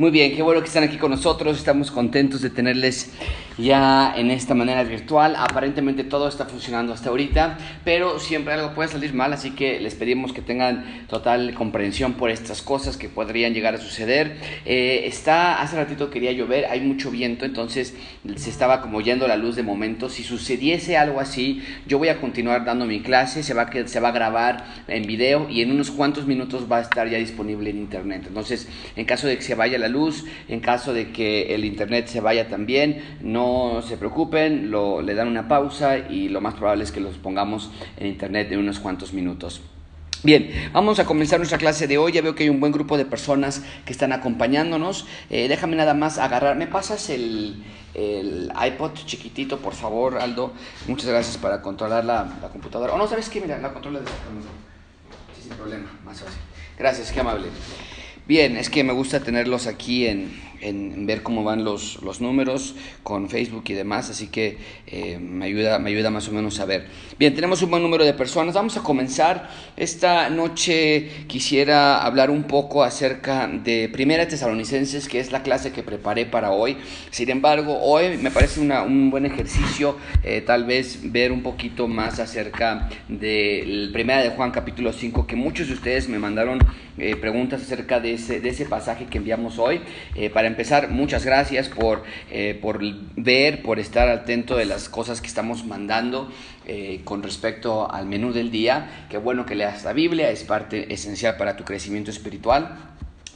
Muy bien, qué bueno que están aquí con nosotros. Estamos contentos de tenerles ya en esta manera virtual. Aparentemente todo está funcionando hasta ahorita, pero siempre algo puede salir mal, así que les pedimos que tengan total comprensión por estas cosas que podrían llegar a suceder. Eh, está, hace ratito quería llover, hay mucho viento, entonces se estaba como yendo la luz de momento. Si sucediese algo así, yo voy a continuar dando mi clase, se va, a, se va a grabar en video y en unos cuantos minutos va a estar ya disponible en internet. Entonces, en caso de que se vaya la luz, en caso de que el internet se vaya también, no se preocupen, lo, le dan una pausa y lo más probable es que los pongamos en internet en unos cuantos minutos. Bien, vamos a comenzar nuestra clase de hoy. Ya veo que hay un buen grupo de personas que están acompañándonos. Eh, déjame nada más agarrar. ¿Me pasas el, el, iPod chiquitito, por favor, Aldo? Muchas gracias para controlar la, computadora. O no, ¿sabes qué? Mira, la controla de sí, sin problema, más fácil. Gracias, qué amable. Bien, es que me gusta tenerlos aquí en, en, ver cómo van los, los, números con Facebook y demás, así que eh, me, ayuda, me ayuda más o menos a ver. Bien, tenemos un buen número de personas. Vamos a comenzar. Esta noche quisiera hablar un poco acerca de Primera Tesalonicenses, que es la clase que preparé para hoy. Sin embargo, hoy me parece una, un buen ejercicio eh, tal vez ver un poquito más acerca de Primera de Juan capítulo 5, que muchos de ustedes me mandaron eh, preguntas acerca de ese, de ese pasaje que enviamos hoy. para empezar, muchas gracias por, por ver, por estar atento de las cosas que estamos mandando eh, con respecto al menú del día. Qué bueno que leas la Biblia, es parte esencial para tu crecimiento espiritual.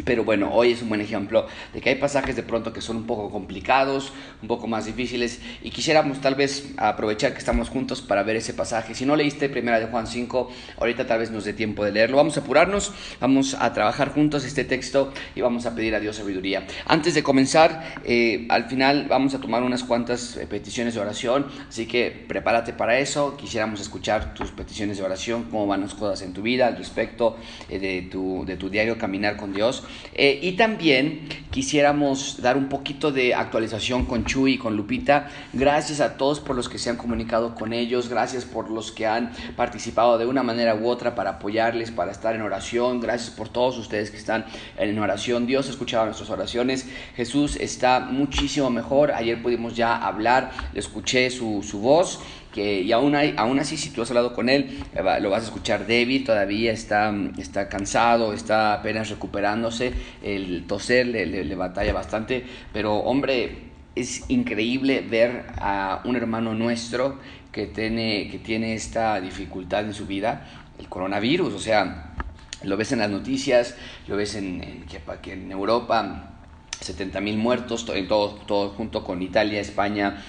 Pero bueno, hoy es un buen ejemplo de que hay pasajes de pronto que son un poco complicados, un poco más difíciles y quisiéramos tal vez aprovechar que estamos juntos para ver ese pasaje. Si no leíste Primera de Juan 5, ahorita tal vez nos dé tiempo de leerlo. Vamos a apurarnos, vamos a trabajar juntos este texto y vamos a pedir a Dios sabiduría. Antes de comenzar, eh, al final vamos a tomar unas cuantas eh, peticiones de oración, así que prepárate para eso. Quisiéramos escuchar tus peticiones de oración, cómo van las cosas en tu vida al respecto eh, de, tu, de tu diario caminar con Dios. Eh, y también quisiéramos dar un poquito de actualización con Chuy y con Lupita. Gracias a todos por los que se han comunicado con ellos, gracias por los que han participado de una manera u otra para apoyarles, para estar en oración. Gracias por todos ustedes que están en oración. Dios ha escuchado nuestras oraciones. Jesús está muchísimo mejor. Ayer pudimos ya hablar, le escuché su, su voz que, y aún, hay, aún así si tú has hablado con él, eh, lo vas a escuchar débil, todavía está, está cansado, está apenas recuperándose, el toser le, le, batalla bastante, pero hombre, es increíble ver a un hermano nuestro que tiene, que tiene esta dificultad en su vida, el coronavirus, o sea, lo ves en las noticias, lo ves en, en que, en Europa, 70 mil muertos, todo, todo junto con Italia, España,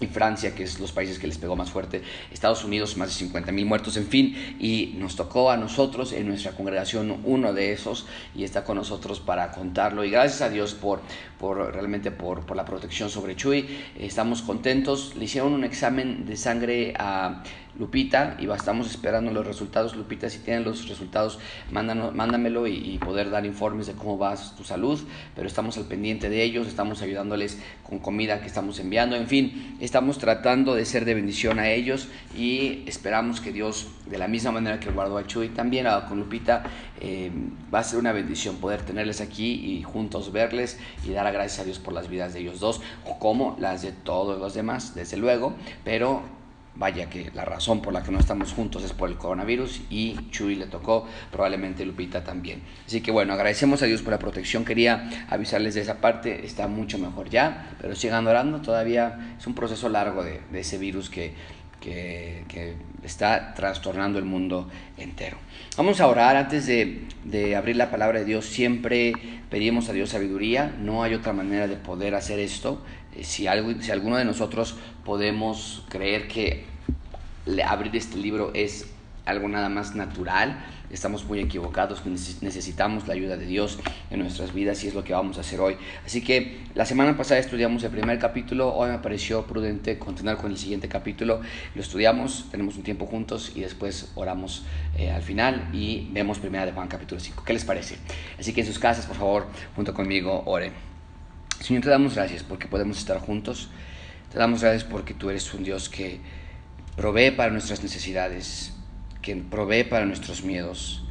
y Francia, que es los países que les pegó más fuerte, Estados Unidos, más de 50 mil muertos, en fin, y nos tocó a nosotros en nuestra congregación uno de esos y está con nosotros para contarlo. Y gracias a Dios por, por realmente por, por la protección sobre Chuy, estamos contentos. Le hicieron un examen de sangre a Lupita y estamos esperando los resultados. Lupita, si tienen los resultados, mándamelo y, poder dar informes de cómo va tu salud, pero estamos al pendiente de ellos, estamos ayudándoles con comida que estamos enviando, en fin, estamos tratando de ser de bendición a ellos y esperamos que Dios, de la misma manera que guardó a Chuy, también con Lupita, eh, va a ser una bendición poder tenerles aquí y juntos verles y dar gracias a Dios por las vidas de ellos dos, como las de todos los demás, desde luego, pero Vaya que la razón por la que no estamos juntos es por el coronavirus y Chuy le tocó, probablemente Lupita también. Así que bueno, agradecemos a Dios por la protección. Quería avisarles de esa parte, está mucho mejor ya, pero sigan orando, todavía es un proceso largo de, ese virus que, que, está trastornando el mundo entero. Vamos a orar antes de, de, abrir la palabra de Dios. Siempre pedimos a Dios sabiduría. No hay otra manera de poder hacer esto. Si, algo, si alguno de nosotros podemos creer que abrir este libro es algo nada más natural, estamos muy equivocados, necesitamos la ayuda de Dios en nuestras vidas y es lo que vamos a hacer hoy. Así que la semana pasada estudiamos el primer capítulo, hoy me pareció prudente continuar con el siguiente capítulo, lo estudiamos, tenemos un tiempo juntos y después oramos eh, al final y vemos primera de Juan capítulo 5. ¿Qué les parece? Así que en sus casas, por favor, junto conmigo, oren. Señor, te damos gracias porque podemos estar juntos. Te damos gracias porque tú eres un Dios que provee para nuestras necesidades, que provee para nuestros miedos,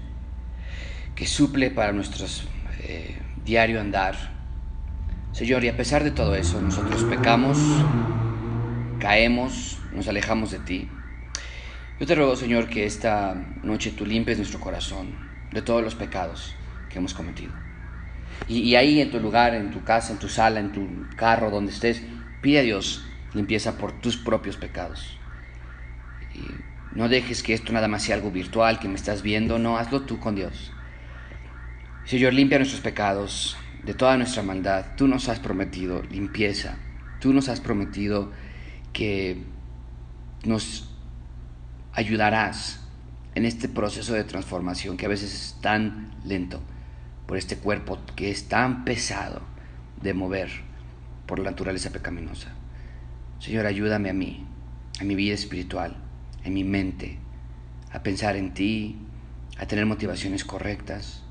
que suple para nuestro eh, diario andar. Señor, y a pesar de todo eso, nosotros pecamos, caemos, nos alejamos de ti. Yo te ruego, Señor, que esta noche tú limpies nuestro corazón de todos los pecados que hemos cometido. Y, ahí en tu lugar, en tu casa, en tu sala, en tu carro, donde estés, pide a Dios limpieza por tus propios pecados. No dejes que esto nada más sea algo virtual, que me estás viendo, no, hazlo tú con Dios. Señor, limpia nuestros pecados de toda nuestra maldad. Tú nos has prometido limpieza. Tú nos has prometido que nos ayudarás en este proceso de transformación que a veces es tan lento por este cuerpo que es tan pesado de mover por la naturaleza pecaminosa. Señor, ayúdame a mí, a mi vida espiritual, en mi mente, a pensar en ti, a tener motivaciones correctas,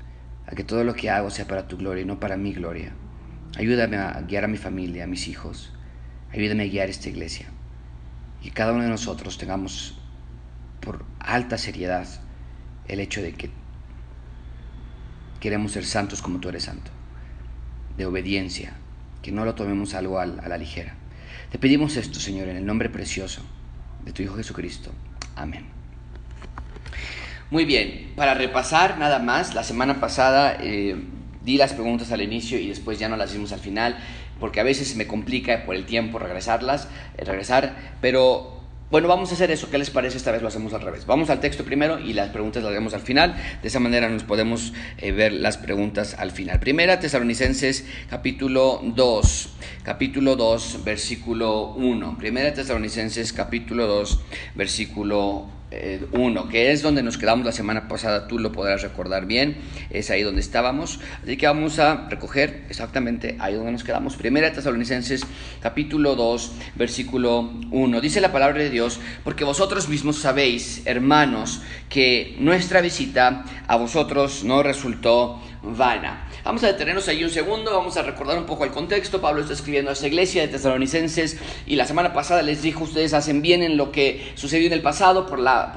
a que todo lo que hago sea para tu gloria y no para mi gloria. Ayúdame a guiar a mi familia, a mis hijos. Ayúdame a guiar esta iglesia. Y cada uno de nosotros tengamos por alta seriedad el hecho de que queremos ser santos como tú eres santo, de obediencia, que no lo tomemos algo a la ligera. Te pedimos esto, Señor, en el nombre precioso de tu Hijo Jesucristo. Amén. Muy bien, para repasar nada más, la semana pasada eh, di las preguntas al inicio y después ya no las dimos al final, porque a veces me complica por el tiempo regresarlas, eh, regresar, pero bueno, vamos a hacer eso. ¿Qué les parece? Esta vez lo hacemos al revés. Vamos al texto primero y las preguntas las vemos al final. De esa manera nos podemos eh, ver las preguntas al final. Primera, Tesalonicenses capítulo 2. Capítulo 2, versículo 1. Primera, Tesalonicenses capítulo 2, versículo 1, eh, que es donde nos quedamos la semana pasada, tú lo podrás recordar bien, es ahí donde estábamos, así que vamos a recoger exactamente ahí donde nos quedamos. Primera Tesalonicenses capítulo 2, versículo 1, dice la palabra de Dios, porque vosotros mismos sabéis, hermanos, que nuestra visita a vosotros no resultó vana. Vamos a detenernos ahí un segundo, vamos a recordar un poco el contexto. Pablo está escribiendo a esa iglesia de tesalonicenses y la semana pasada les dijo, ustedes hacen bien en lo que sucedió en el pasado por la,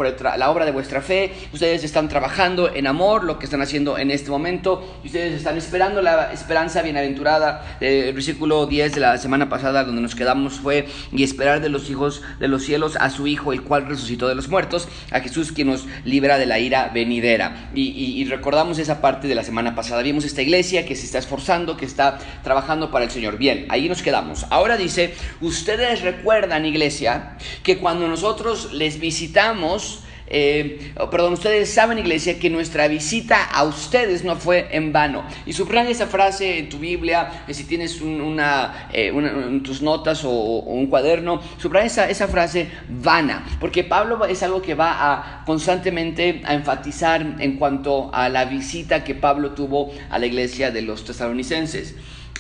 obra de vuestra fe, ustedes están trabajando en amor, lo que están haciendo en este momento, ustedes están esperando la esperanza bienaventurada. El versículo 10 de la semana pasada donde nos quedamos fue, y esperar de los hijos de los cielos a su Hijo, el cual resucitó de los muertos, a Jesús quien nos libra de la ira venidera. Y, y recordamos esa parte de la semana pasada, vimos esta iglesia que se está esforzando, que está trabajando para el Señor. Bien, ahí nos quedamos. Ahora dice, ustedes recuerdan, iglesia, que cuando nosotros les visitamos, eh, oh, perdón, ustedes saben, iglesia, que nuestra visita a ustedes no fue en vano. Y subraya esa frase en tu Biblia, eh, si tienes eh, una, en tus notas o, un cuaderno, subraya esa, esa, frase vana, porque Pablo es algo que va a constantemente a enfatizar en cuanto a la visita que Pablo tuvo a la iglesia de los tesalonicenses.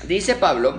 Dice Pablo,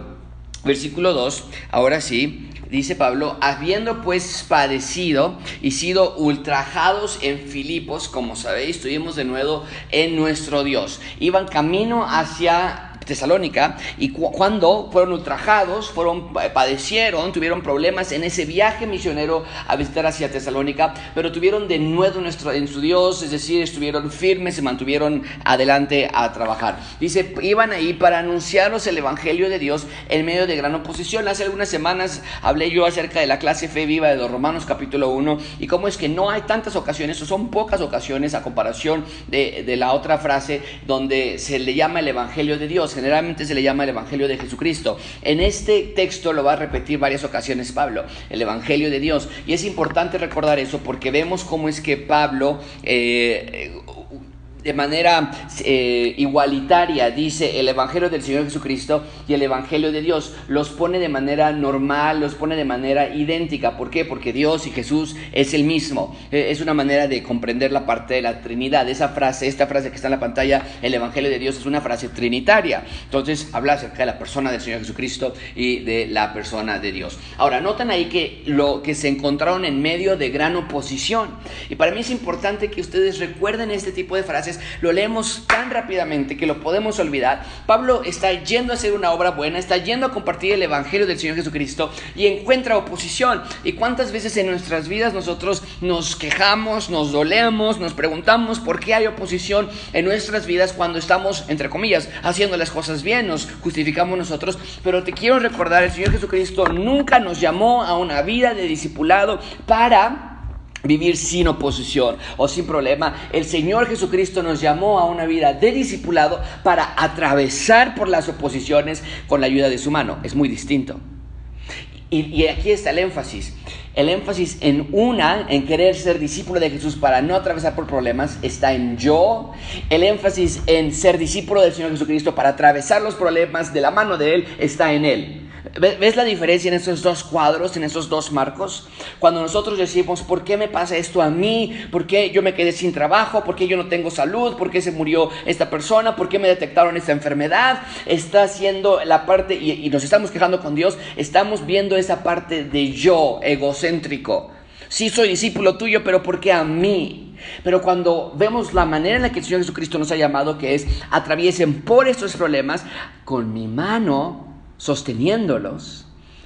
versículo 2, ahora sí, dice Pablo, habiendo pues padecido y sido ultrajados en Filipos, como sabéis, estuvimos de nuevo en nuestro Dios. Iban camino hacia Tesalónica y cuando fueron ultrajados, fueron, eh, padecieron, tuvieron problemas en ese viaje misionero a visitar hacia Tesalónica, pero tuvieron de nuevo nuestro, en su Dios, es decir, estuvieron firmes, se mantuvieron adelante a trabajar. Dice, iban ahí para anunciaros el Evangelio de Dios en medio de gran oposición. Hace algunas semanas hablé yo acerca de la clase fe viva de los Romanos capítulo 1 y cómo es que no hay tantas ocasiones, o son pocas ocasiones a comparación de, de la otra frase donde se le llama el Evangelio de Dios generalmente se le llama el Evangelio de Jesucristo. En este texto lo va a repetir varias ocasiones Pablo, el Evangelio de Dios. Y es importante recordar eso porque vemos cómo es que Pablo eh, de manera eh, igualitaria, dice el Evangelio del Señor Jesucristo y el Evangelio de Dios. Los pone de manera normal, los pone de manera idéntica. ¿Por qué? Porque Dios y Jesús es el mismo. Eh, es una manera de comprender la parte de la Trinidad. Esa frase, esta frase que está en la pantalla, el Evangelio de Dios es una frase trinitaria. Entonces habla acerca de la persona del Señor Jesucristo y de la persona de Dios. Ahora, notan ahí que lo que se encontraron en medio de gran oposición. Y para mí es importante que ustedes recuerden este tipo de frases lo leemos tan rápidamente que lo podemos olvidar. Pablo está yendo a hacer una obra buena, está yendo a compartir el Evangelio del Señor Jesucristo y encuentra oposición. ¿Y cuántas veces en nuestras vidas nosotros nos quejamos, nos dolemos, nos preguntamos por qué hay oposición en nuestras vidas cuando estamos, entre comillas, haciendo las cosas bien, nos justificamos nosotros? Pero te quiero recordar, el Señor Jesucristo nunca nos llamó a una vida de discipulado para vivir sin oposición o sin problema. El Señor Jesucristo nos llamó a una vida de discipulado para atravesar por las oposiciones con la ayuda de su mano. Es muy distinto. Y, aquí está el énfasis. El énfasis en una, en querer ser discípulo de Jesús para no atravesar por problemas, está en yo. El énfasis en ser discípulo del Señor Jesucristo para atravesar los problemas de la mano de Él está en Él. ¿Ves la diferencia en estos dos cuadros, en estos dos marcos? Cuando nosotros decimos, ¿por qué me pasa esto a mí? ¿Por qué yo me quedé sin trabajo? ¿Por qué yo no tengo salud? ¿Por qué se murió esta persona? ¿Por qué me detectaron esta enfermedad? Está haciendo la parte, y, nos estamos quejando con Dios, estamos viendo esa parte de yo egocéntrico. Sí soy discípulo tuyo, pero ¿por qué a mí? Pero cuando vemos la manera en la que el Señor Jesucristo nos ha llamado, que es atraviesen por estos problemas, con mi mano sosteniéndolos,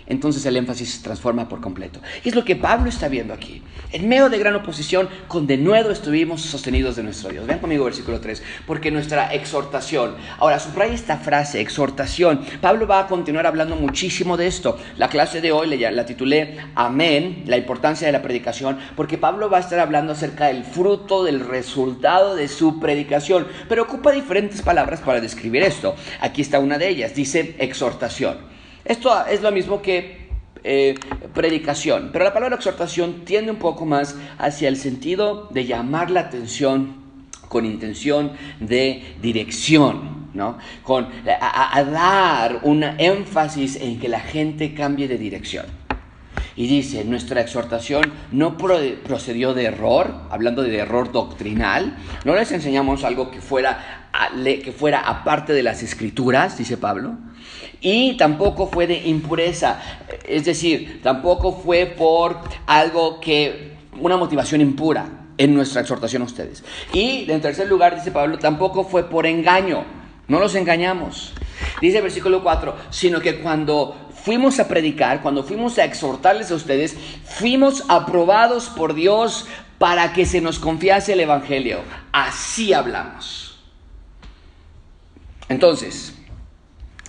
entonces el énfasis se transforma por completo. Y es lo que Pablo está viendo aquí. En medio de gran oposición, con denuedo estuvimos sostenidos de nuestro Dios. Vean conmigo versículo 3, porque nuestra exhortación. Ahora, subraya esta frase, exhortación. Pablo va a continuar hablando muchísimo de esto. La clase de hoy la titulé Amén, la importancia de la predicación, porque Pablo va a estar hablando acerca del fruto, del resultado de su predicación, pero ocupa diferentes palabras para describir esto. Aquí está una de ellas, dice exhortación. Esto es lo mismo que eh, predicación, pero la palabra exhortación tiende un poco más hacia el sentido de llamar la atención con intención de dirección, ¿no? Con, a, dar un énfasis en que la gente cambie de dirección. Y dice, nuestra exhortación no procedió de error, hablando de error doctrinal, no les enseñamos algo que fuera, que fuera aparte de las escrituras, dice Pablo, y tampoco fue de impureza, es decir, tampoco fue por algo que, una motivación impura en nuestra exhortación a ustedes. Y en tercer lugar, dice Pablo, tampoco fue por engaño, no los engañamos. Dice versículo 4, sino que cuando fuimos a predicar, cuando fuimos a exhortarles a ustedes, fuimos aprobados por Dios para que se nos confiase el Evangelio. Así hablamos. Entonces,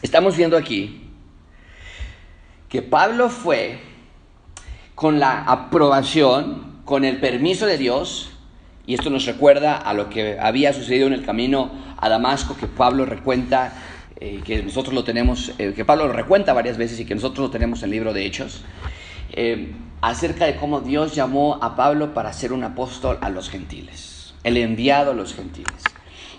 estamos viendo aquí que Pablo fue con la aprobación, con el permiso de Dios, y esto nos recuerda a lo que había sucedido en el camino a Damasco, que Pablo recuenta, eh, que nosotros lo tenemos, eh, que Pablo lo recuenta varias veces y que nosotros lo tenemos en el libro de Hechos, eh, acerca de cómo Dios llamó a Pablo para ser un apóstol a los gentiles, el enviado a los gentiles.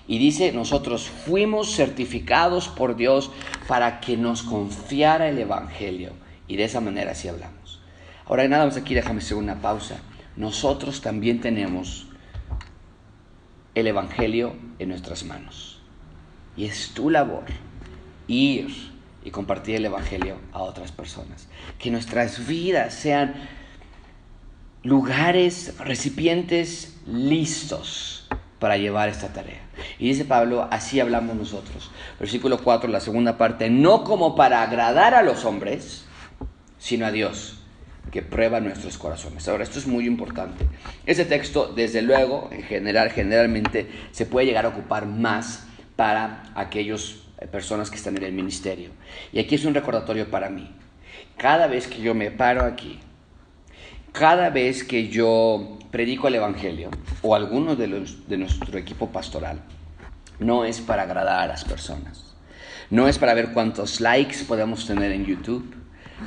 Y dice, nosotros fuimos certificados por Dios para que nos confiara el Evangelio. Y de esa manera así hablamos. Ahora nada más aquí, déjame hacer una pausa. Nosotros también tenemos el Evangelio en nuestras manos. Y es tu labor ir y compartir el Evangelio a otras personas. Que nuestras vidas sean lugares, recipientes listos para llevar esta tarea. Y dice Pablo, así hablamos nosotros. Versículo 4, la segunda parte, no como para agradar a los hombres, sino a Dios, que prueba nuestros corazones. Ahora, esto es muy importante. Ese texto, desde luego, en general, generalmente, se puede llegar a ocupar más para aquellas eh, personas que están en el ministerio. Y aquí es un recordatorio para mí. Cada vez que yo me paro aquí, cada vez que yo predico el Evangelio, o alguno de, los, de nuestro equipo pastoral, no es para agradar a las personas. No es para ver cuántos likes podemos tener en YouTube.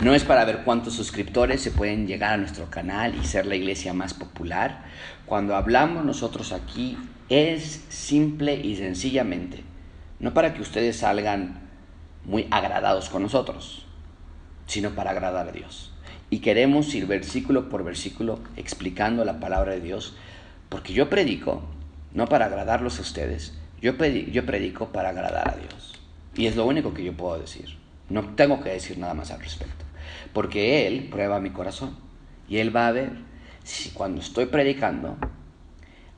No es para ver cuántos suscriptores se pueden llegar a nuestro canal y ser la iglesia más popular. Cuando hablamos nosotros aquí es simple y sencillamente, no para que ustedes salgan muy agradados con nosotros, sino para agradar a Dios. Y queremos ir versículo por versículo explicando la palabra de Dios, porque yo predico no para agradarlos a ustedes, yo, yo predico para agradar a Dios. Y es lo único que yo puedo decir. No tengo que decir nada más al respecto. Porque Él prueba mi corazón. Y Él va a ver si cuando estoy predicando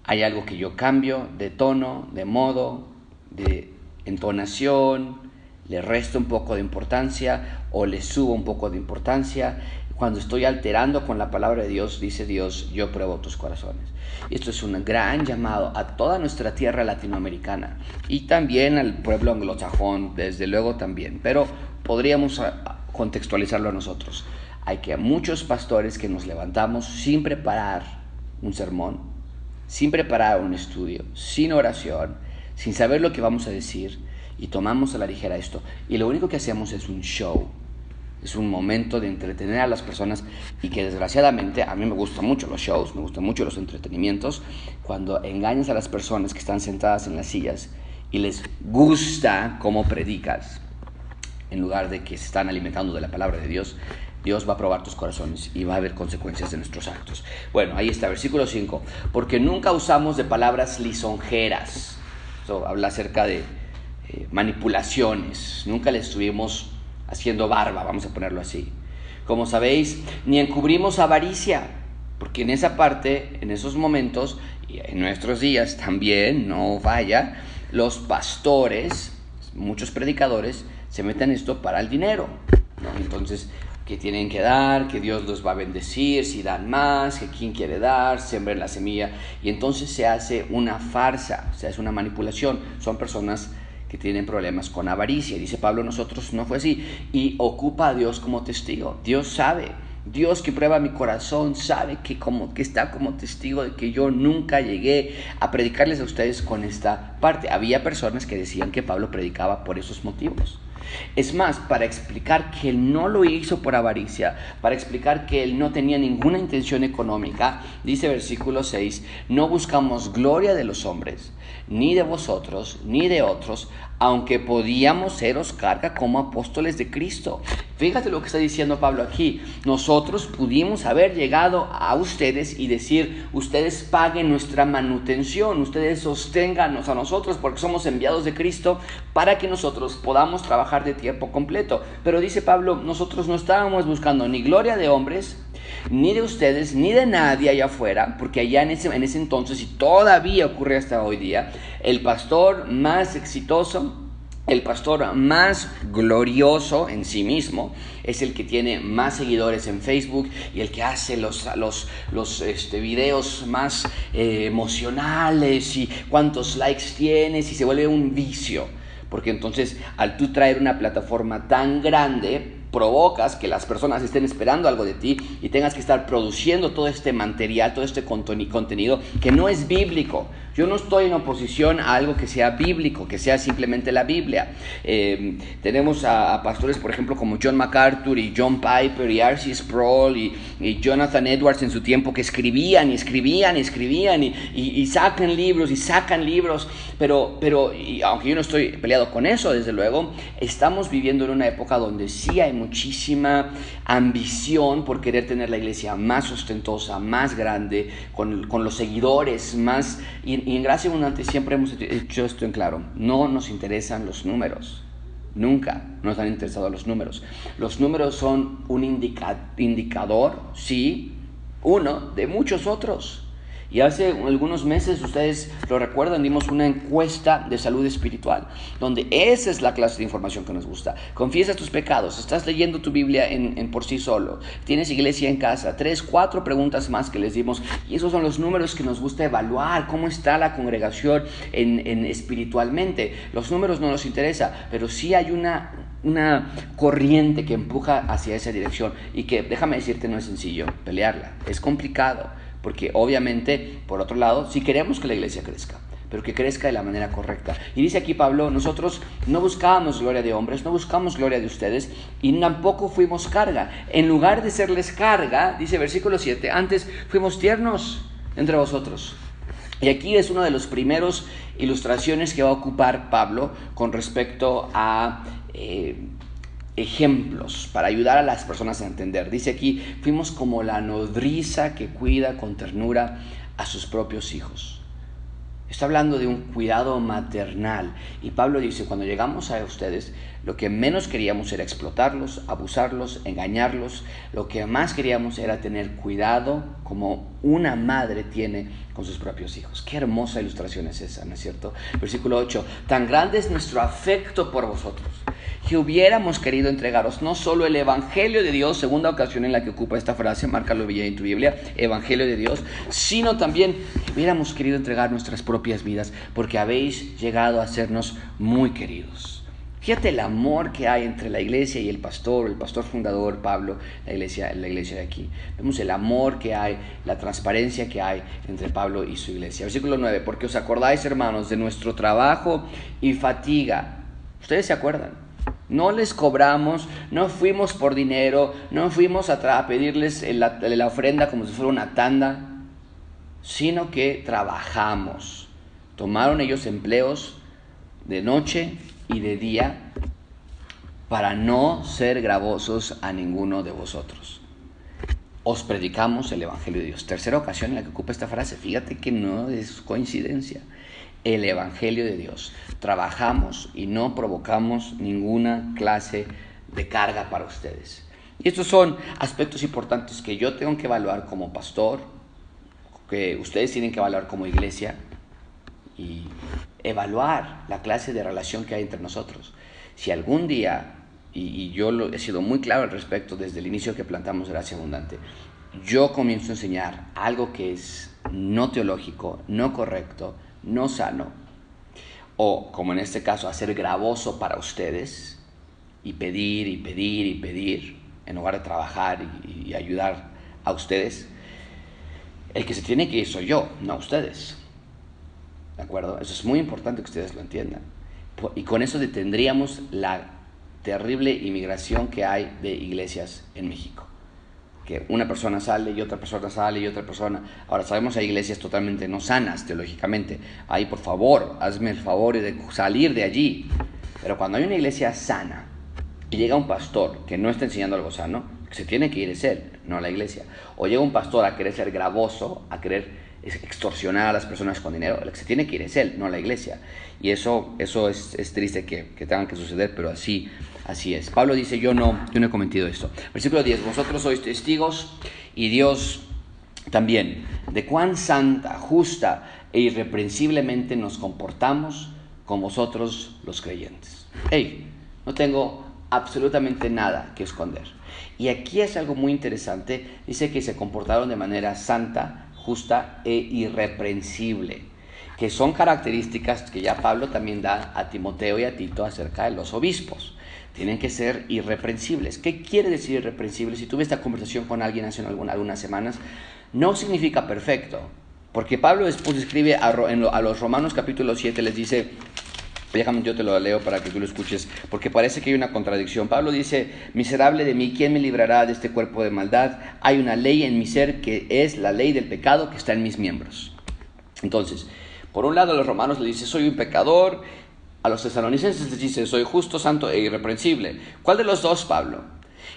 hay algo que yo cambio de tono, de modo, de entonación, le resto un poco de importancia o le subo un poco de importancia. Cuando estoy alterando con la palabra de Dios, dice Dios, yo pruebo tus corazones. Esto es un gran llamado a toda nuestra tierra latinoamericana y también al pueblo anglosajón, desde luego también, pero podríamos contextualizarlo a nosotros. Hay que muchos pastores que nos levantamos sin preparar un sermón, sin preparar un estudio, sin oración, sin saber lo que vamos a decir y tomamos a la ligera esto. Y lo único que hacemos es un show, es un momento de entretener a las personas y que desgraciadamente a mí me gustan mucho los shows, me gustan mucho los entretenimientos, cuando engañas a las personas que están sentadas en las sillas y les gusta cómo predicas, en lugar de que se están alimentando de la palabra de Dios, Dios va a probar tus corazones y va a haber consecuencias de nuestros actos. Bueno, ahí está, versículo 5. Porque nunca usamos de palabras lisonjeras. Eso habla acerca de eh, manipulaciones. Nunca le estuvimos haciendo barba, vamos a ponerlo así. Como sabéis, ni encubrimos avaricia. Porque en esa parte, en esos momentos, y en nuestros días también, no vaya, los pastores, muchos predicadores, se meten esto para el dinero. Entonces, que tienen que dar, que Dios los va a bendecir, si dan más, que quién quiere dar, siembren la semilla. Y entonces se hace una farsa, se hace una manipulación. Son personas que tienen problemas con avaricia. Dice Pablo, nosotros no fue así. Y ocupa a Dios como testigo. Dios sabe. Dios que prueba mi corazón sabe que, como, que está como testigo de que yo nunca llegué a predicarles a ustedes con esta parte. Había personas que decían que Pablo predicaba por esos motivos. Es más, para explicar que él no lo hizo por avaricia, para explicar que él no tenía ninguna intención económica, dice versículo 6, no buscamos gloria de los hombres, ni de vosotros, ni de otros, aunque podíamos seros carga como apóstoles de Cristo. Fíjate lo que está diciendo Pablo aquí. Nosotros pudimos haber llegado a ustedes y decir, ustedes paguen nuestra manutención, ustedes sosténganos a nosotros porque somos enviados de Cristo para que nosotros podamos trabajar de tiempo completo. Pero dice Pablo, nosotros no estábamos buscando ni gloria de hombres, ni de ustedes, ni de nadie allá afuera, porque allá en ese, en ese entonces, y todavía ocurre hasta hoy día, el pastor más exitoso, el pastor más glorioso en sí mismo es el que tiene más seguidores en Facebook y el que hace los, los, los este, videos más eh, emocionales y cuántos likes tienes y se vuelve un vicio. Porque entonces al tú traer una plataforma tan grande, provocas que las personas estén esperando algo de ti y tengas que estar produciendo todo este material, todo este contenido que no es bíblico. Yo no estoy en oposición a algo que sea bíblico, que sea simplemente la Biblia. Eh, tenemos a, pastores, por ejemplo, como John MacArthur y John Piper y R.C. Sproul y, Jonathan Edwards en su tiempo que escribían y escribían y escribían y, sacan libros y sacan libros, pero, pero aunque yo no estoy peleado con eso, desde luego, estamos viviendo en una época donde sí hay muchísima ambición por querer tener la iglesia más ostentosa, más grande, con, con los seguidores más... Y, en Gracia Abundante siempre hemos hecho esto en claro, no nos interesan los números. Nunca nos han interesado los números. Los números son un indicador, sí, uno de muchos otros. Y hace algunos meses, ustedes lo recuerdan, dimos una encuesta de salud espiritual, donde esa es la clase de información que nos gusta. Confiesa tus pecados, estás leyendo tu Biblia en, por sí solo, tienes iglesia en casa, tres, cuatro preguntas más que les dimos, y esos son los números que nos gusta evaluar, cómo está la congregación en, espiritualmente. Los números no nos interesa, pero sí hay una, una corriente que empuja hacia esa dirección y que, déjame decirte, no es sencillo pelearla, es complicado porque obviamente, por otro lado, si queremos que la iglesia crezca, pero que crezca de la manera correcta. Y dice aquí Pablo, nosotros no buscábamos gloria de hombres, no buscamos gloria de ustedes y tampoco fuimos carga. En lugar de serles carga, dice versículo 7, antes fuimos tiernos entre vosotros. Y aquí es una de las primeras ilustraciones que va a ocupar Pablo con respecto a eh, ejemplos para ayudar a las personas a entender. Dice aquí, fuimos como la nodriza que cuida con ternura a sus propios hijos. Está hablando de un cuidado maternal. Y Pablo dice, cuando llegamos a ustedes, lo que menos queríamos era explotarlos, abusarlos, engañarlos. Lo que más queríamos era tener cuidado como una madre tiene con sus propios hijos. Qué hermosa ilustración es esa, ¿no es cierto? Versículo 8. Tan grande es nuestro afecto por vosotros que hubiéramos querido entregaros no solo el Evangelio de Dios, segunda ocasión en la que ocupa esta frase, márcalo bien en tu Biblia, Evangelio de Dios, sino también que hubiéramos querido entregar nuestras propias vidas porque habéis llegado a sernos muy queridos. Fíjate el amor que hay entre la iglesia y el pastor, el pastor fundador Pablo, la iglesia, la iglesia de aquí. Vemos el amor que hay, la transparencia que hay entre Pablo y su iglesia. Versículo 9, porque os acordáis, hermanos, de nuestro trabajo y fatiga. Ustedes se acuerdan. No les cobramos, no fuimos por dinero, no fuimos a, pedirles la, la ofrenda como si fuera una tanda, sino que trabajamos. Tomaron ellos empleos de noche y de día para no ser gravosos a ninguno de vosotros. Os predicamos el Evangelio de Dios. Tercera ocasión en la que ocupa esta frase. Fíjate que no es coincidencia. El Evangelio de Dios. Trabajamos y no provocamos ninguna clase de carga para ustedes. Y estos son aspectos importantes que yo tengo que evaluar como pastor, que ustedes tienen que evaluar como iglesia y evaluar la clase de relación que hay entre nosotros. Si algún día, y, yo lo, he sido muy claro al respecto desde el inicio que plantamos Gracia Abundante, yo comienzo a enseñar algo que es no teológico, no correcto, no sano, o como en este caso, hacer gravoso para ustedes, y pedir y pedir y pedir, en lugar de trabajar y, ayudar a ustedes, el que se tiene que ir soy yo, no ustedes. ¿De acuerdo? Eso es muy importante que ustedes lo entiendan. Y con eso detendríamos la terrible inmigración que hay de iglesias en México. Que una persona sale y otra persona sale y otra persona. Ahora sabemos hay iglesias totalmente no sanas teológicamente. Ahí por favor, hazme el favor de salir de allí. Pero cuando hay una iglesia sana y llega un pastor que no está enseñando algo sano, se tiene que ir es él, no la iglesia. O llega un pastor a querer ser gravoso, a querer extorsionar a las personas con dinero. El que se tiene que ir es él, no la iglesia. Y eso, eso es, triste que, que, tengan que suceder, pero así, así es. Pablo dice, yo no, yo no he cometido esto. Versículo 10, vosotros sois testigos y Dios también de cuán santa, justa e irreprensiblemente nos comportamos con vosotros los creyentes. Hey, no tengo absolutamente nada que esconder. Y aquí es algo muy interesante. Dice que se comportaron de manera santa, justa e irreprensible, que son características que ya Pablo también da a Timoteo y a Tito acerca de los obispos. Tienen que ser irreprensibles. ¿Qué quiere decir irreprensible? Si tuve esta conversación con alguien hace algunas semanas, no significa perfecto, porque Pablo después escribe a, a los Romanos capítulo 7, les dice, Déjame, yo te lo leo para que tú lo escuches, porque parece que hay una contradicción. Pablo dice, miserable de mí, ¿quién me librará de este cuerpo de maldad? Hay una ley en mi ser que es la ley del pecado que está en mis miembros. Entonces, por un lado a los romanos le dice, soy un pecador, a los tesalonicenses les dice, soy justo, santo e irreprensible. ¿Cuál de los dos, Pablo?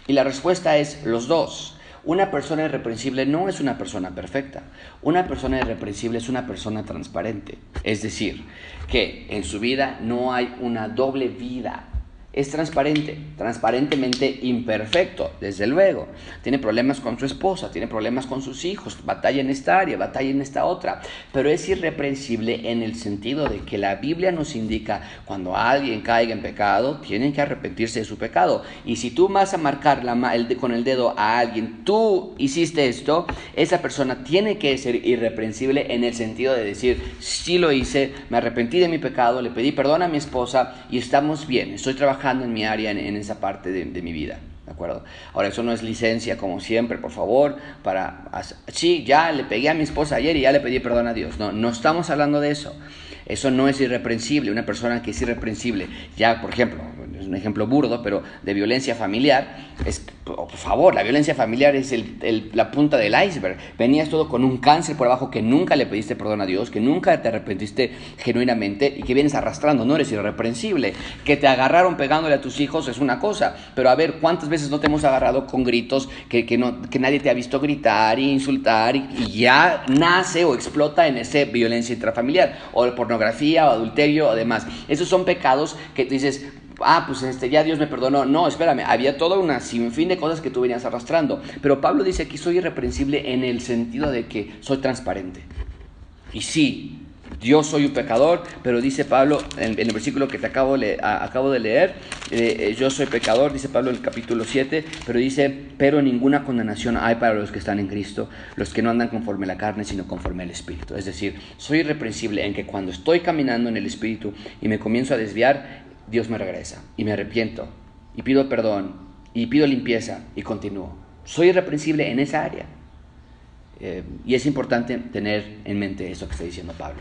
Y la respuesta es, los dos. Una persona irreprensible no es una persona perfecta. Una persona irreprensible es una persona transparente. Es decir, que en su vida no hay una doble vida es transparente, transparentemente imperfecto, desde luego. Tiene problemas con su esposa, tiene problemas con sus hijos, batalla en esta área, batalla en esta otra, pero es irreprensible en el sentido de que la Biblia nos indica cuando alguien caiga en pecado, tienen que arrepentirse de su pecado. Y si tú vas a marcar con el dedo a alguien, tú hiciste esto, esa persona tiene que ser irreprensible en el sentido de decir, sí lo hice, me arrepentí de mi pecado, le pedí perdón a mi esposa y estamos bien, estoy trabajando en mi área, en, esa parte de, mi vida. ¿De acuerdo? Ahora, eso no es licencia, como siempre, por favor, para... Sí, ya le pegué a mi esposa ayer y ya le pedí perdón a Dios. No, no estamos hablando de eso. Eso no es irreprensible. Una persona que es irreprensible, ya por ejemplo, es un ejemplo burdo, pero de violencia familiar, es, por favor, la violencia familiar es la punta del iceberg. Venías todo con un cáncer por abajo que nunca le pediste perdón a Dios, que nunca te arrepentiste genuinamente y que vienes arrastrando, no eres irreprensible. Que te agarraron pegándole a tus hijos es una cosa, pero a ver, ¿cuántas veces no te hemos agarrado con gritos que, que, no, que nadie te ha visto gritar e insultar y, ya nace o explota en esa violencia intrafamiliar o o adulterio o demás? Esos son pecados que tú dices, ah, pues este, ya Dios me perdonó. No, espérame, había toda una sinfín de cosas que tú venías arrastrando. Pero Pablo dice aquí soy irreprensible en el sentido de que soy transparente. Y sí, yo soy un pecador, pero dice Pablo en, el versículo que te acabo, de leer, eh, eh, yo soy pecador, dice Pablo en el capítulo 7, pero dice, pero ninguna condenación hay para los que están en Cristo, los que no andan conforme a la carne, sino conforme al Espíritu. Es decir, soy irreprensible en que cuando estoy caminando en el Espíritu y me comienzo a desviar, Dios me regresa y me arrepiento y pido perdón y pido limpieza y continúo. Soy irreprensible en esa área. Eh, y es importante tener en mente eso que está diciendo Pablo.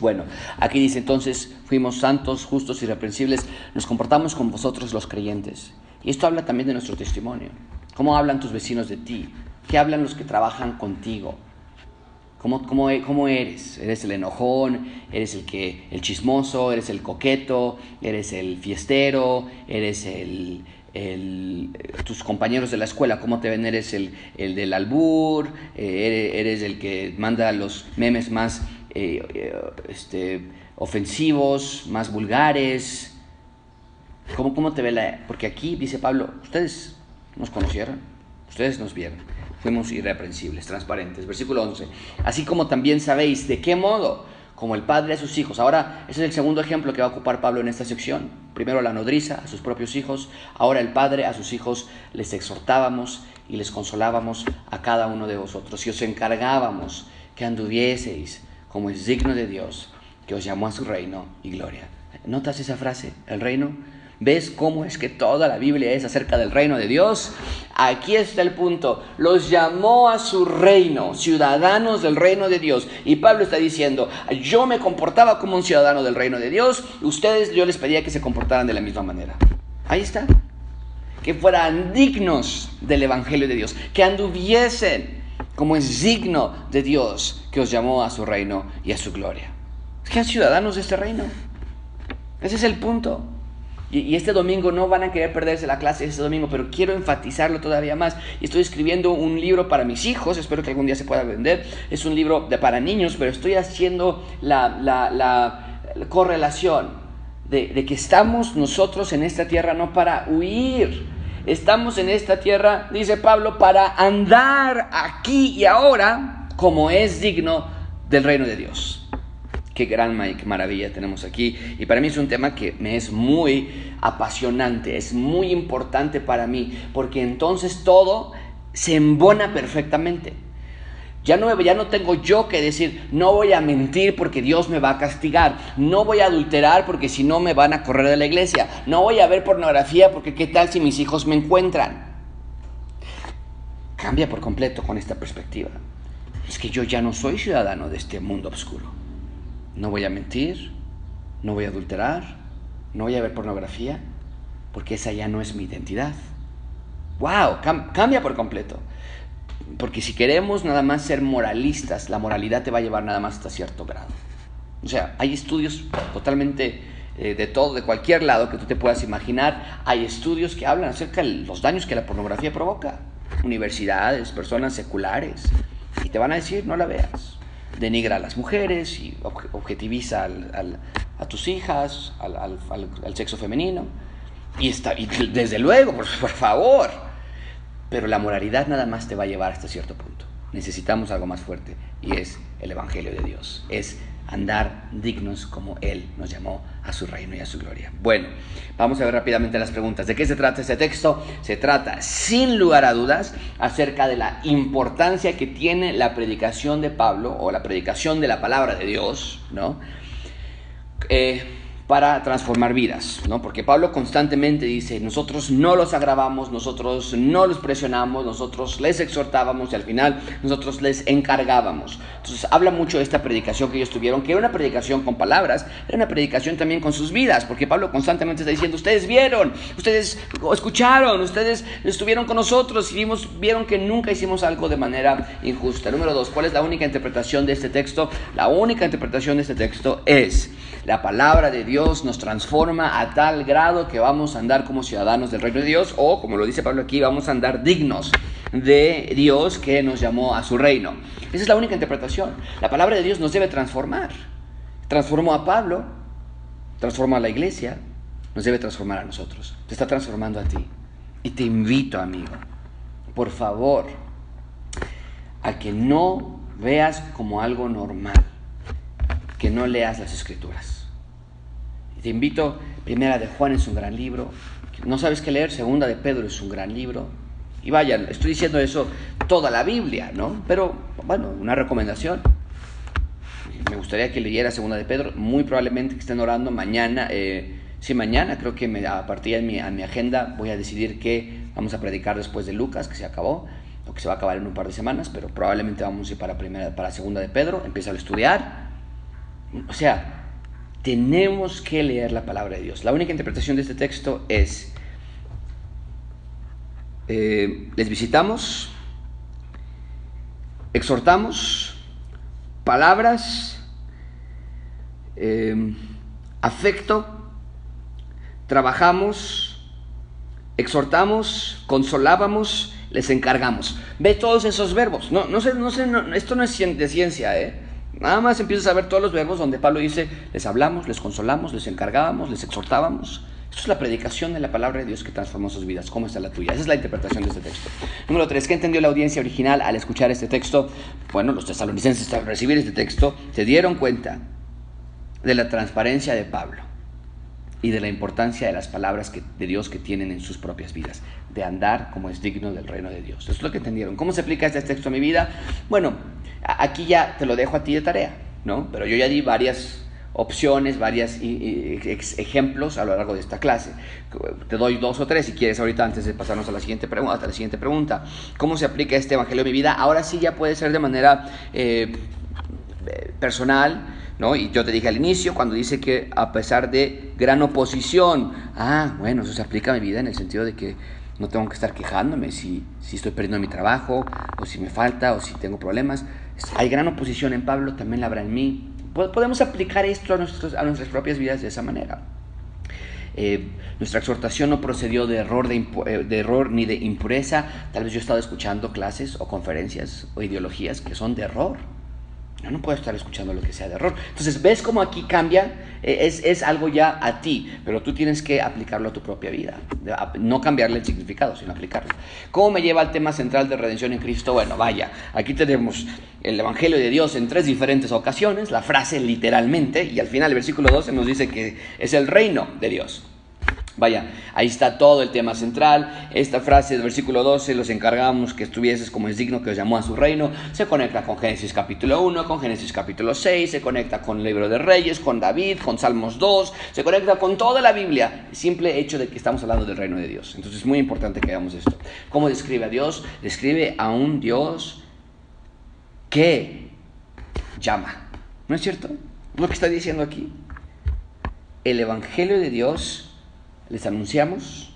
Bueno, aquí dice entonces, fuimos santos, justos, irreprensibles, nos comportamos con vosotros los creyentes. Y esto habla también de nuestro testimonio. ¿Cómo hablan tus vecinos de ti? ¿Qué hablan los que trabajan contigo? ¿Cómo, cómo, cómo eres? ¿Eres el enojón? ¿Eres el, que, el chismoso? ¿Eres el coqueto? ¿Eres el fiestero? ¿Eres el, el, tus compañeros de la escuela, cómo te ven, eres el, el del albur, eh, eres, el que manda los memes más eh, eh, este, ofensivos, más vulgares. ¿Cómo, ¿Cómo te ve la.? Porque aquí dice Pablo, ustedes nos conocieron, ustedes nos vieron, fuimos irreprensibles, transparentes. Versículo 11. Así como también sabéis de qué modo, como el padre a sus hijos. Ahora, ese es el segundo ejemplo que va a ocupar Pablo en esta sección. Primero la nodriza a sus propios hijos, ahora el padre a sus hijos les exhortábamos y les consolábamos a cada uno de vosotros y os encargábamos que anduvieseis como es digno de Dios, que os llamó a su reino y gloria. ¿Notas esa frase? El reino. ¿Ves cómo es que toda la Biblia es acerca del reino de Dios? Aquí está el punto. Los llamó a su reino, ciudadanos del reino de Dios. Y Pablo está diciendo, yo me comportaba como un ciudadano del reino de Dios, ustedes yo les pedía que se comportaran de la misma manera. Ahí está. Que fueran dignos del Evangelio de Dios, que anduviesen como es digno de Dios que os llamó a su reino y a su gloria. Sean ciudadanos de este reino. Ese es el punto. Y, este domingo no van a querer perderse la clase este domingo, pero quiero enfatizarlo todavía más. Estoy escribiendo un libro para mis hijos, espero que algún día se pueda vender. Es un libro de, para niños, pero estoy haciendo la, correlación de que estamos nosotros en esta tierra no para huir Estamos en esta tierra, dice Pablo, para andar aquí y ahora como es digno del reino de Dios. Qué gran maravilla tenemos aquí. Y para mí es un tema que me es muy apasionante, es muy importante para mí, porque entonces todo se embona perfectamente. Ya no, ya no tengo yo que decir, no voy a mentir porque Dios me va a castigar, no voy a adulterar porque si no me van a correr de la iglesia, no voy a ver pornografía porque qué tal si mis hijos me encuentran. Cambia por completo con esta perspectiva. Es que yo ya no soy ciudadano de este mundo oscuro. No voy a mentir, no voy a adulterar, no voy a ver pornografía, porque esa ya no es mi identidad. ¡Wow! cambia por completo. Porque si queremos nada más ser moralistas, la moralidad te va a llevar nada más hasta cierto grado. O sea, hay estudios totalmente eh, de todo, de cualquier lado que tú te puedas imaginar. Hay estudios que hablan acerca de los daños que la pornografía provoca. Universidades, personas seculares. Y te van a decir, no la veas. Denigra a las mujeres y objetiviza a tus hijas, al, sexo femenino. Y, está, y desde luego, por favor, pero la moralidad nada más te va a llevar hasta cierto punto. Necesitamos algo más fuerte y es el Evangelio de Dios. Es andar dignos como Él nos llamó a su reino y a su gloria. Bueno, vamos a ver rápidamente las preguntas. ¿De qué se trata este texto? Se trata, sin lugar a dudas, acerca de la importancia que tiene la predicación de Pablo o la predicación de la palabra de Dios, ¿no? Eh, para transformar vidas, ¿no? Porque Pablo constantemente dice, nosotros no los agravamos, nosotros no los presionamos, nosotros les exhortábamos y al final nosotros les encargábamos. Entonces habla mucho de esta predicación que ellos tuvieron, que era una predicación con palabras, era una predicación también con sus vidas, porque Pablo constantemente está diciendo, ustedes vieron, ustedes escucharon, ustedes estuvieron con nosotros y vieron que nunca hicimos algo de manera injusta. Número dos, ¿cuál es la única interpretación de este texto? La única interpretación de este texto es, la palabra de Dios nos transforma a tal grado que vamos a andar como ciudadanos del reino de Dios o, como lo dice Pablo aquí, vamos a andar dignos de Dios que nos llamó a su reino. Esa es la única interpretación. La palabra de Dios nos debe transformar. Transformó a Pablo, transformó a la iglesia, nos debe transformar a nosotros. Te está transformando a ti. Y te invito, amigo, por favor, a que no veas como algo normal que no leas las escrituras. Te invito, primera de Juan es un gran libro, no sabes qué leer, segunda de Pedro es un gran libro. Y vaya, estoy diciendo eso toda la Biblia, ¿no? Pero bueno, una recomendación. Me gustaría que leyera segunda de Pedro, muy probablemente que estén orando mañana. Eh, sí, mañana creo que me, a partir de mi, agenda voy a decidir qué vamos a predicar después de Lucas, que se acabó o que se va a acabar en un par de semanas, pero probablemente vamos a ir para primera, para segunda de Pedro, empieza a estudiar o sea, tenemos que leer la palabra de Dios. La única interpretación de este texto es, eh, les visitamos, exhortamos, palabras, eh, afecto, trabajamos, exhortamos, consolábamos, les encargamos. Ve todos esos verbos. No, no sé, no sé, esto no es de ciencia, ¿eh? Nada más empiezas a ver todos los verbos donde Pablo dice, les hablamos, les consolamos, les encargábamos, les exhortábamos. Esto es la predicación de la palabra de Dios que transformó sus vidas. ¿Cómo está la tuya? Esa es la interpretación de este texto. Número tres, ¿qué entendió la audiencia original al escuchar este texto? Bueno, los tesalonicenses al recibir este texto se dieron cuenta de la transparencia de Pablo y de la importancia de las palabras de Dios que tienen en sus propias vidas, de andar como es digno del reino de Dios. Eso es lo que entendieron. ¿Cómo se aplica este texto a mi vida? Bueno, Aquí ya te lo dejo a ti de tarea, ¿no? Pero yo ya di varias opciones, varios ejemplos a lo largo de esta clase. Te doy dos o tres si quieres ahorita antes de pasarnos a la siguiente pregunta. A la siguiente pregunta. ¿Cómo se aplica este evangelio a mi vida? Ahora sí ya puede ser de manera eh, personal, ¿no? Y yo te dije al inicio cuando dice que a pesar de gran oposición, ah, bueno, eso se aplica a mi vida en el sentido de que no tengo que estar quejándome si, si estoy perdiendo mi trabajo o si me falta o si tengo problemas hay gran oposición en Pablo, también la habrá en mí. Podemos aplicar esto a, nuestros, a nuestras propias vidas de esa manera. Eh, nuestra exhortación no procedió de error, de, eh, de, error ni de impureza. Tal vez yo he estado escuchando clases o conferencias o ideologías que son de error. Yo no puedo estar escuchando lo que sea de error. Entonces, ¿ves cómo aquí cambia? E, es, es, algo ya a ti, pero tú tienes que aplicarlo a tu propia vida. No cambiarle el significado, sino aplicarlo. ¿Cómo me lleva al tema central de redención en Cristo? Bueno, vaya, aquí tenemos el Evangelio de Dios en tres diferentes ocasiones, la frase literalmente, y al final el versículo 12 nos dice que es el reino de Dios. Vaya, ahí está todo el tema central. Esta frase del versículo 12, los encargamos que estuvieses como es digno que os llamó a su reino, se conecta con Génesis capítulo 1, con Génesis capítulo 6, se conecta con el libro de Reyes, con David, con Salmos 2, se conecta con toda la Biblia. simple hecho de que estamos hablando del reino de Dios. Entonces es muy importante que hagamos esto. ¿Cómo describe a Dios? Describe a un Dios que llama. ¿No es cierto? Lo que está diciendo aquí. El Evangelio de Dios les anunciamos,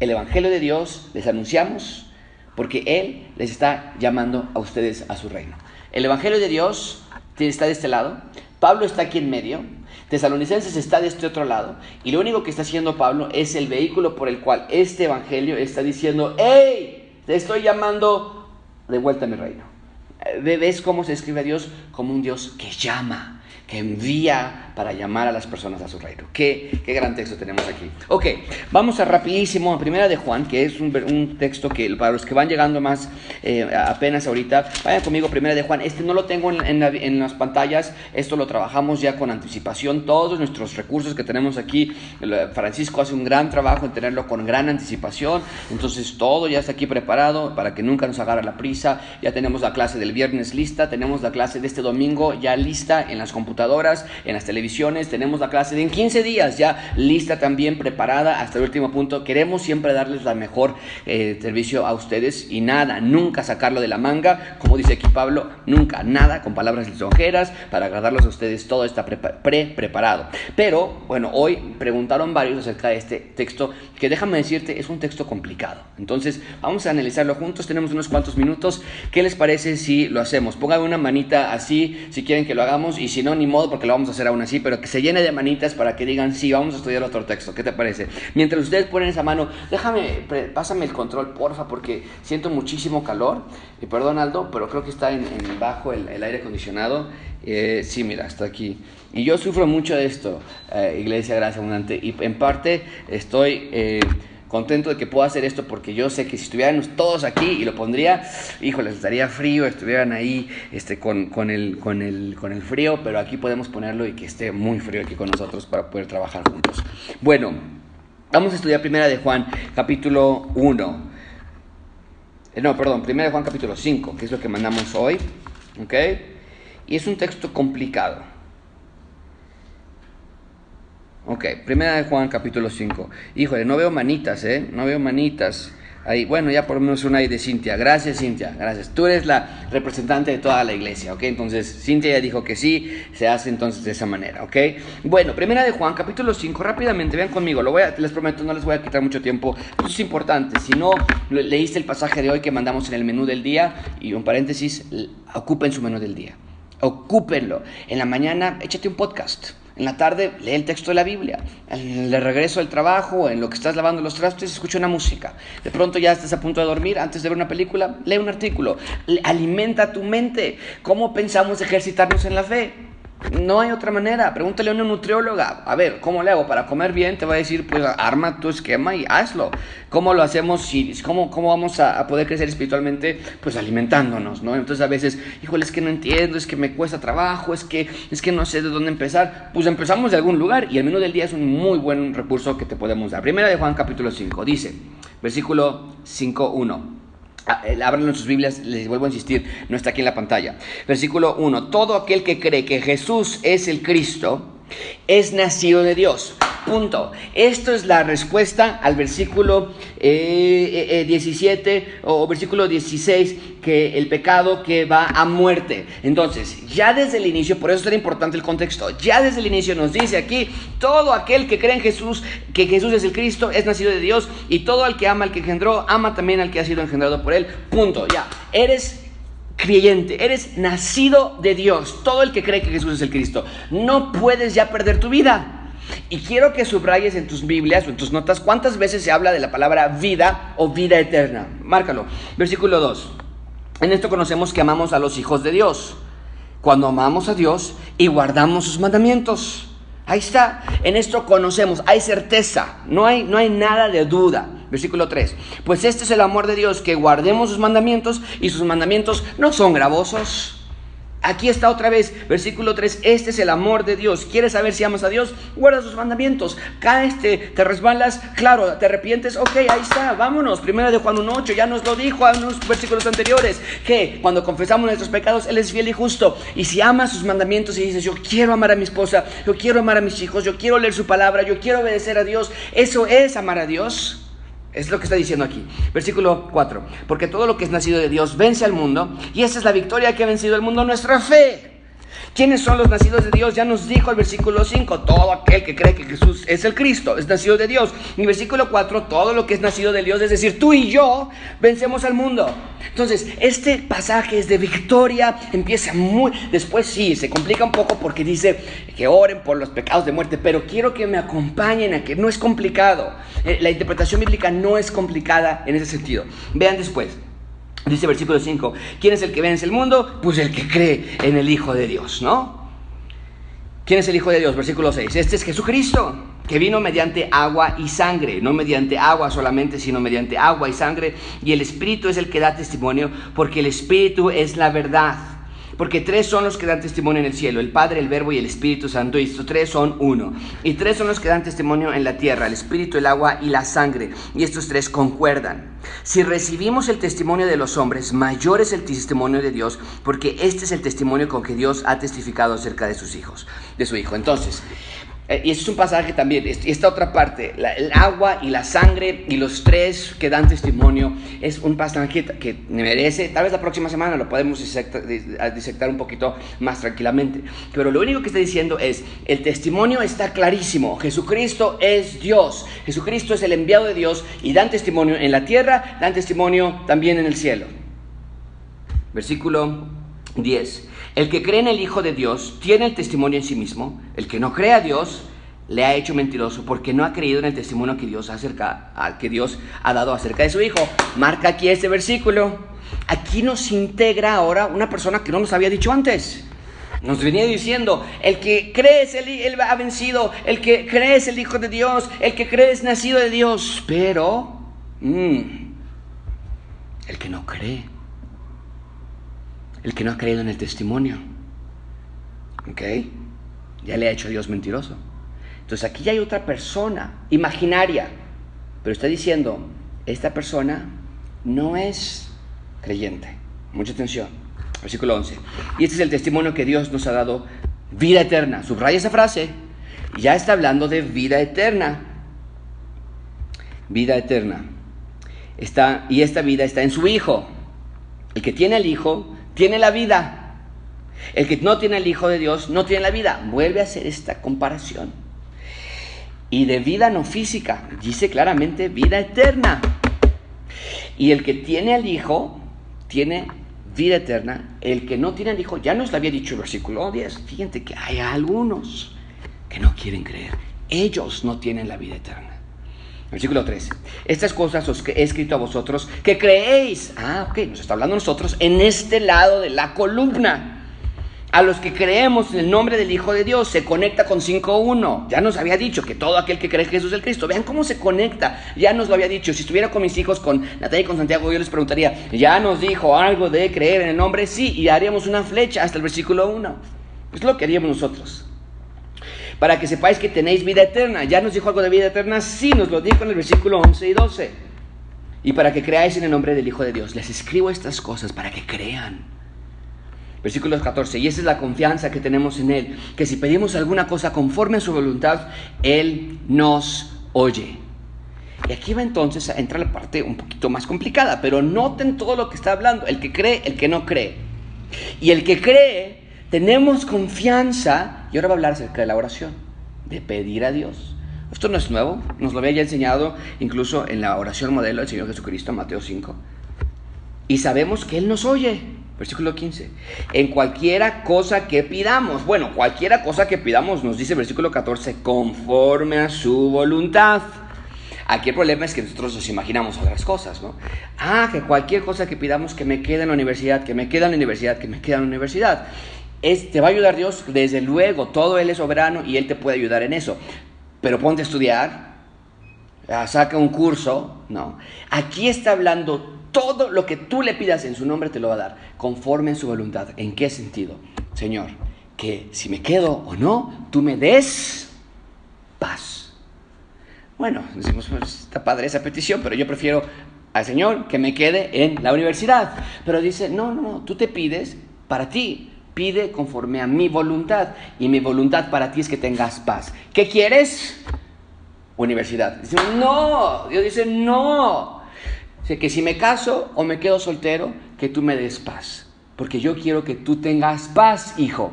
el Evangelio de Dios les anunciamos, porque Él les está llamando a ustedes a su reino. El Evangelio de Dios está de este lado, Pablo está aquí en medio, Tesalonicenses está de este otro lado, y lo único que está haciendo Pablo es el vehículo por el cual este Evangelio está diciendo, ¡Hey! Te estoy llamando de vuelta a mi reino. ¿Ves cómo se escribe a Dios? Como un Dios que llama, envía para llamar a las personas a su reino. Qué, qué gran texto tenemos aquí. Ok, vamos a rapidísimo a Primera de Juan, que es un, un texto que para los que van llegando más eh, apenas ahorita, vayan conmigo Primera de Juan. Este no lo tengo en, en, las pantallas, esto lo trabajamos ya con anticipación. Todos nuestros recursos que tenemos aquí, Francisco hace un gran trabajo en tenerlo con gran anticipación. Entonces todo ya está aquí preparado para que nunca nos agarre la prisa. Ya tenemos la clase del viernes lista, tenemos la clase de este domingo ya lista en las computadoras, en las televisiones, tenemos la clase de en 15 días ya lista también, preparada hasta el último punto. Queremos siempre darles la mejor eh, servicio a ustedes y nada, nunca sacarlo de la manga, como dice aquí Pablo, nunca, nada con palabras lisonjeras para agradarlos a ustedes, todo está pre-preparado. Pero bueno, hoy preguntaron varios acerca de este texto que déjame decirte, es un texto complicado. Entonces, vamos a analizarlo juntos, tenemos unos cuantos minutos. ¿Qué les parece si lo hacemos? Pónganme una manita así si quieren que lo hagamos y si no, ni modo porque lo vamos a hacer aún así, pero que se llene de manitas para que digan, sí, vamos a estudiar otro texto. ¿Qué te parece? Mientras ustedes ponen esa mano, déjame, pásame el control, porfa, porque siento muchísimo calor. Y perdón, Aldo, pero creo que está en, bajo el, aire acondicionado. Eh, sí, mira, está aquí. Y yo sufro mucho de esto, eh, Iglesia Gracia Abundante, y en parte estoy... Eh, contento de que pueda hacer esto porque yo sé que si estuviéramos todos aquí y lo pondría, híjole, estaría frío, estuvieran ahí este, con, con, el, con, el, con el frío, pero aquí podemos ponerlo y que esté muy frío aquí con nosotros para poder trabajar juntos. Bueno, vamos a estudiar primera de Juan, capítulo 1. Eh, no, perdón, primera de Juan, capítulo 5, que es lo que mandamos hoy. ¿Ok? Y es un texto complicado. Ok, primera de Juan capítulo 5. Híjole, no veo manitas, ¿eh? No veo manitas. Ahí, bueno, ya por lo menos una ahí de Cintia. Gracias, Cintia, gracias. Tú eres la representante de toda la iglesia, ¿ok? Entonces, Cintia ya dijo que sí, se hace entonces de esa manera, ¿ok? Bueno, primera de Juan, capítulo 5, rápidamente, vean conmigo, lo voy a, les prometo, no les voy a quitar mucho tiempo. Eso es importante. Si no leíste el pasaje de hoy que mandamos en el menú del día, y un paréntesis, ocupen su menú del día. Ocúpenlo. En la mañana, échate un podcast en la tarde lee el texto de la Biblia. En el regreso del trabajo, en lo que estás lavando los trastes, escucha una música. De pronto ya estás a punto de dormir, antes de ver una película, lee un artículo. Alimenta tu mente. ¿Cómo pensamos ejercitarnos en la fe? No hay otra manera. Pregúntale a una nutrióloga. A ver, ¿cómo le hago para comer bien? Te va a decir, pues arma tu esquema y hazlo. ¿Cómo lo hacemos? ¿Cómo, cómo vamos a, poder crecer espiritualmente? Pues alimentándonos, ¿no? Entonces a veces, híjole, es que no entiendo, es que me cuesta trabajo, es que, es que no sé de dónde empezar. Pues empezamos de algún lugar y el menú del día es un muy buen recurso que te podemos dar. Primera de Juan capítulo 5. Dice, versículo 5.1. Ábranlo en sus Biblias, les vuelvo a insistir, no está aquí en la pantalla. Versículo 1. Todo aquel que cree que Jesús es el Cristo es nacido de Dios. Punto. Esto es la respuesta al versículo 17 eh, eh, eh, o versículo 16, que el pecado que va a muerte. Entonces, ya desde el inicio, por eso es tan importante el contexto, ya desde el inicio nos dice aquí, todo aquel que cree en Jesús, que Jesús es el Cristo, es nacido de Dios, y todo el que ama al que engendró, ama también al que ha sido engendrado por él. Punto. Ya, eres creyente, eres nacido de Dios, todo el que cree que Jesús es el Cristo. No puedes ya perder tu vida. Y quiero que subrayes en tus Biblias o en tus notas cuántas veces se habla de la palabra vida o vida eterna. Márcalo. Versículo 2. En esto conocemos que amamos a los hijos de Dios. Cuando amamos a Dios y guardamos sus mandamientos. Ahí está. En esto conocemos, hay certeza, no hay, no hay nada de duda. Versículo 3. Pues este es el amor de Dios, que guardemos sus mandamientos y sus mandamientos no son gravosos. Aquí está otra vez, versículo 3, este es el amor de Dios. ¿Quieres saber si amas a Dios? Guarda sus mandamientos. Caes, te, te resbalas, claro, te arrepientes, ok, ahí está, vámonos. Primera de Juan 1.8, ya nos lo dijo en unos versículos anteriores, que cuando confesamos nuestros pecados, Él es fiel y justo. Y si amas sus mandamientos y dices, yo quiero amar a mi esposa, yo quiero amar a mis hijos, yo quiero leer su palabra, yo quiero obedecer a Dios, eso es amar a Dios. Es lo que está diciendo aquí. Versículo 4. Porque todo lo que es nacido de Dios vence al mundo y esa es la victoria que ha vencido al mundo, nuestra fe. ¿Quiénes son los nacidos de Dios? Ya nos dijo el versículo 5, todo aquel que cree que Jesús es el Cristo, es nacido de Dios. Y versículo 4, todo lo que es nacido de Dios, es decir, tú y yo vencemos al mundo. Entonces, este pasaje es de victoria, empieza muy... Después sí, se complica un poco porque dice que oren por los pecados de muerte, pero quiero que me acompañen a que no es complicado. Eh, la interpretación bíblica no es complicada en ese sentido. Vean después. Dice versículo 5, ¿quién es el que vence el mundo? Pues el que cree en el Hijo de Dios, ¿no? ¿Quién es el Hijo de Dios? Versículo 6, este es Jesucristo, que vino mediante agua y sangre, no mediante agua solamente, sino mediante agua y sangre, y el Espíritu es el que da testimonio, porque el Espíritu es la verdad. Porque tres son los que dan testimonio en el cielo, el Padre, el Verbo y el Espíritu Santo, y estos tres son uno. Y tres son los que dan testimonio en la tierra, el Espíritu, el agua y la sangre, y estos tres concuerdan. Si recibimos el testimonio de los hombres, mayor es el testimonio de Dios, porque este es el testimonio con que Dios ha testificado acerca de sus hijos, de su Hijo. Entonces, y eso es un pasaje también, esta otra parte, el agua y la sangre y los tres que dan testimonio, es un pasaje que, merece, tal vez la próxima semana lo podemos disectar, un poquito más tranquilamente, pero lo único que está diciendo es, el testimonio está clarísimo, Jesucristo es Dios, Jesucristo es el enviado de Dios y dan testimonio en la tierra, dan testimonio también en el cielo. Versículo 10. El que cree en el Hijo de Dios tiene el testimonio en sí mismo. El que no cree a Dios le ha hecho mentiroso porque no ha creído en el testimonio que Dios, acerca, que Dios ha dado acerca de su Hijo. Marca aquí este versículo. Aquí nos integra ahora una persona que no nos había dicho antes. Nos venía diciendo, el que cree es el, ha vencido, el que cree es el Hijo de Dios, el que cree es nacido de Dios, pero mm, el que no cree el que no ha creído en el testimonio. ¿Ok? Ya le ha hecho a Dios mentiroso. Entonces aquí ya hay otra persona imaginaria, pero está diciendo, esta persona no es creyente. Mucha atención. Versículo 11. Y este es el testimonio que Dios nos ha dado, vida eterna. Subraya esa frase. Ya está hablando de vida eterna. Vida eterna. Está, y esta vida está en su Hijo. El que tiene al Hijo tiene la vida. El que no tiene el Hijo de Dios no tiene la vida. Vuelve a hacer esta comparación. Y de vida no física, dice claramente vida eterna. Y el que tiene al Hijo tiene vida eterna. El que no tiene al Hijo, ya nos lo había dicho el versículo 10. Fíjense que hay algunos que no quieren creer. Ellos no tienen la vida eterna. Versículo 13. Estas cosas os he escrito a vosotros que creéis. Ah, ok, nos está hablando nosotros en este lado de la columna. A los que creemos en el nombre del Hijo de Dios se conecta con 5.1. Ya nos había dicho que todo aquel que cree en Jesús es el Cristo. Vean cómo se conecta. Ya nos lo había dicho. Si estuviera con mis hijos, con Natalia y con Santiago, yo les preguntaría, ¿ya nos dijo algo de creer en el nombre? Sí, y haríamos una flecha hasta el versículo 1. Es lo que haríamos nosotros para que sepáis que tenéis vida eterna. ¿Ya nos dijo algo de vida eterna? Sí, nos lo dijo en el versículo 11 y 12. Y para que creáis en el nombre del Hijo de Dios. Les escribo estas cosas para que crean. Versículo 14. Y esa es la confianza que tenemos en Él. Que si pedimos alguna cosa conforme a su voluntad, Él nos oye. Y aquí va entonces a entrar la parte un poquito más complicada. Pero noten todo lo que está hablando. El que cree, el que no cree. Y el que cree tenemos confianza, y ahora va a hablar acerca de la oración, de pedir a Dios. Esto no es nuevo, nos lo había ya enseñado incluso en la oración modelo del Señor Jesucristo, Mateo 5. Y sabemos que Él nos oye. Versículo 15. En cualquiera cosa que pidamos. Bueno, cualquiera cosa que pidamos, nos dice versículo 14, conforme a su voluntad. Aquí el problema es que nosotros nos imaginamos otras cosas, ¿no? Ah, que cualquier cosa que pidamos que me quede en la universidad, que me quede en la universidad, que me quede en la universidad te va a ayudar Dios, desde luego, todo Él es soberano y Él te puede ayudar en eso. Pero ponte a estudiar, ah, saca un curso, no. Aquí está hablando todo lo que tú le pidas en su nombre te lo va a dar, conforme en su voluntad. ¿En qué sentido? Señor, que si me quedo o no, tú me des paz. Bueno, decimos, pues, está padre esa petición, pero yo prefiero al Señor que me quede en la universidad. Pero dice, no, no, no, tú te pides para ti, pide conforme a mi voluntad. Y mi voluntad para ti es que tengas paz. ¿Qué quieres? Universidad. No, Dios dice, no. Dice que si me caso o me quedo soltero, que tú me des paz. Porque yo quiero que tú tengas paz, hijo.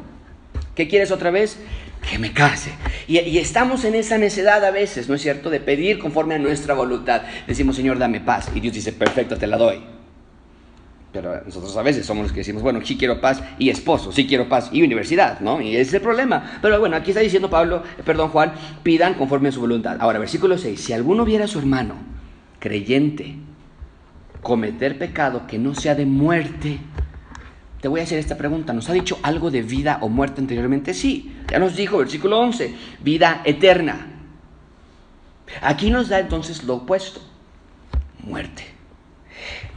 ¿Qué quieres otra vez? Que me case. Y, y, estamos en esa necedad a veces, ¿no es cierto? De pedir conforme a nuestra voluntad. Decimos, Señor, dame paz. Y Dios dice, perfecto, te la doy. Pero nosotros a veces somos los que decimos, bueno, sí quiero paz y esposo, sí quiero paz y universidad, ¿no? Y ese es el problema. Pero bueno, aquí está diciendo Pablo, perdón Juan, pidan conforme a su voluntad. Ahora, versículo 6, si alguno viera a su hermano creyente cometer pecado que no sea de muerte, te voy a hacer esta pregunta, ¿nos ha dicho algo de vida o muerte anteriormente? Sí, ya nos dijo, versículo 11, vida eterna. Aquí nos da entonces lo opuesto, muerte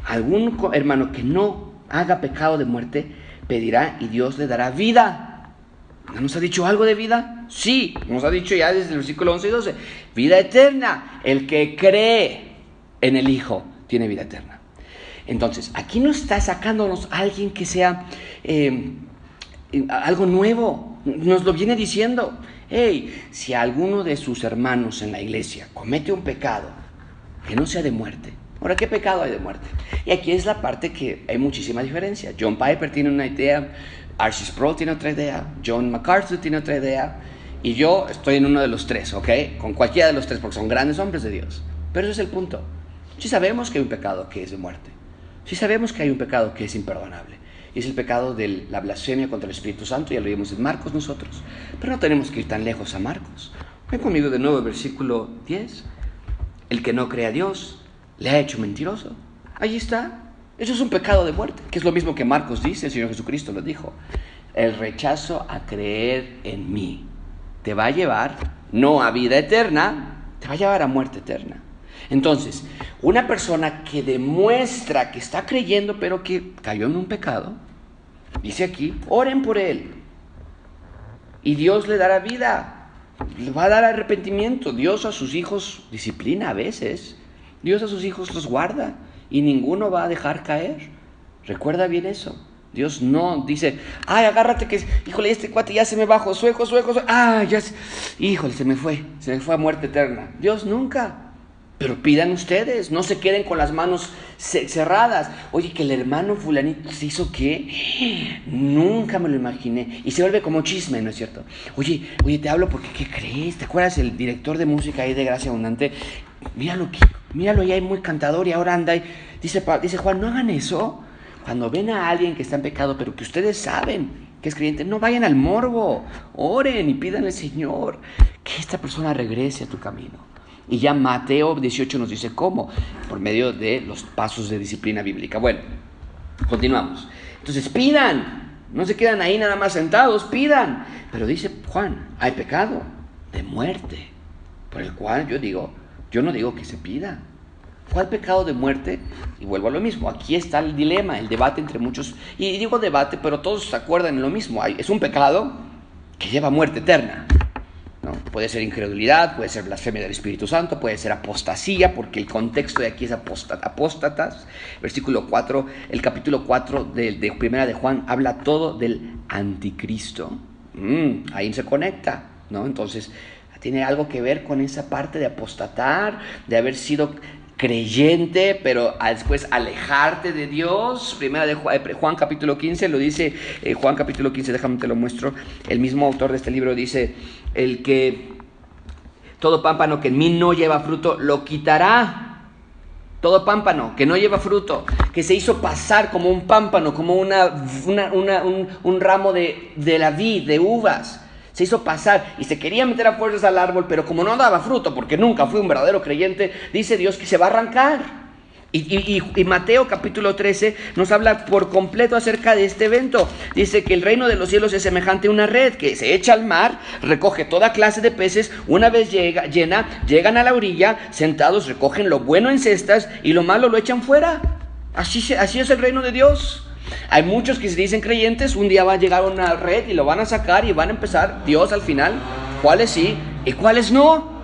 algún hermano que no haga pecado de muerte, pedirá y Dios le dará vida. ¿No nos ha dicho algo de vida? Sí, nos ha dicho ya desde el versículo 11 y 12. Vida eterna. El que cree en el Hijo tiene vida eterna. Entonces, aquí no está sacándonos alguien que sea eh, algo nuevo. Nos lo viene diciendo. Hey, si alguno de sus hermanos en la iglesia comete un pecado que no sea de muerte, Ahora, ¿qué pecado hay de muerte? Y aquí es la parte que hay muchísima diferencia. John Piper tiene una idea, Archie Sproul tiene otra idea, John MacArthur tiene otra idea, y yo estoy en uno de los tres, ¿ok? Con cualquiera de los tres, porque son grandes hombres de Dios. Pero ese es el punto. Si sabemos que hay un pecado que es de muerte, si sabemos que hay un pecado que es imperdonable, y es el pecado de la blasfemia contra el Espíritu Santo, ya lo vimos en Marcos nosotros, pero no tenemos que ir tan lejos a Marcos. Ven conmigo de nuevo, versículo 10. El que no cree a Dios, le ha hecho mentiroso. Ahí está. Eso es un pecado de muerte, que es lo mismo que Marcos dice, el Señor Jesucristo lo dijo. El rechazo a creer en mí te va a llevar no a vida eterna, te va a llevar a muerte eterna. Entonces, una persona que demuestra que está creyendo pero que cayó en un pecado, dice aquí, oren por él. Y Dios le dará vida, le va a dar arrepentimiento. Dios a sus hijos disciplina a veces. Dios a sus hijos los guarda y ninguno va a dejar caer. Recuerda bien eso. Dios no dice, ay, agárrate que, híjole, este cuate ya se me bajó, sueco, sueco, sueco, ah, ya, híjole, se me fue, se me fue a muerte eterna. Dios nunca. Pero pidan ustedes, no se queden con las manos cerradas. Oye, que el hermano fulanito se hizo qué? Nunca me lo imaginé. Y se vuelve como chisme, ¿no es cierto? Oye, oye, te hablo porque, ¿qué crees? ¿Te acuerdas el director de música ahí de Gracia Abundante? Míralo, míralo, ya hay muy cantador y ahora anda y dice, dice Juan, no hagan eso. Cuando ven a alguien que está en pecado, pero que ustedes saben que es creyente, no vayan al morbo, oren y pidan al Señor que esta persona regrese a tu camino. Y ya Mateo 18 nos dice cómo, por medio de los pasos de disciplina bíblica. Bueno, continuamos. Entonces pidan, no se quedan ahí nada más sentados, pidan. Pero dice Juan, hay pecado de muerte, por el cual yo digo, yo no digo que se pida. ¿Cuál pecado de muerte? Y vuelvo a lo mismo, aquí está el dilema, el debate entre muchos, y digo debate, pero todos se acuerdan en lo mismo. Es un pecado que lleva muerte eterna. Puede ser incredulidad, puede ser blasfemia del Espíritu Santo, puede ser apostasía, porque el contexto de aquí es apóstatas. Versículo 4, el capítulo 4 de, de Primera de Juan habla todo del anticristo. Mm, ahí se conecta, ¿no? Entonces, tiene algo que ver con esa parte de apostatar, de haber sido creyente, pero después alejarte de Dios. Primera de eh, Juan, capítulo 15 lo dice, eh, Juan capítulo 15, déjame te lo muestro. El mismo autor de este libro dice, el que todo pámpano que en mí no lleva fruto, lo quitará. Todo pámpano que no lleva fruto, que se hizo pasar como un pámpano, como una, un, un, ramo de, de la vid, de uvas se hizo pasar y se quería meter a fuerzas al árbol, pero como no daba fruto, porque nunca fue un verdadero creyente, dice Dios que se va a arrancar. Y, Mateo capítulo 13 nos habla por completo acerca de este evento. Dice que el reino de los cielos es semejante a una red que se echa al mar, recoge toda clase de peces, una vez llega, llena, llegan a la orilla, sentados, recogen lo bueno en cestas y lo malo lo echan fuera. Así, así es el reino de Dios. Hay muchos que se dicen creyentes, un día va a llegar una red y lo van a sacar y van a empezar Dios al final. ¿Cuáles sí y cuáles no?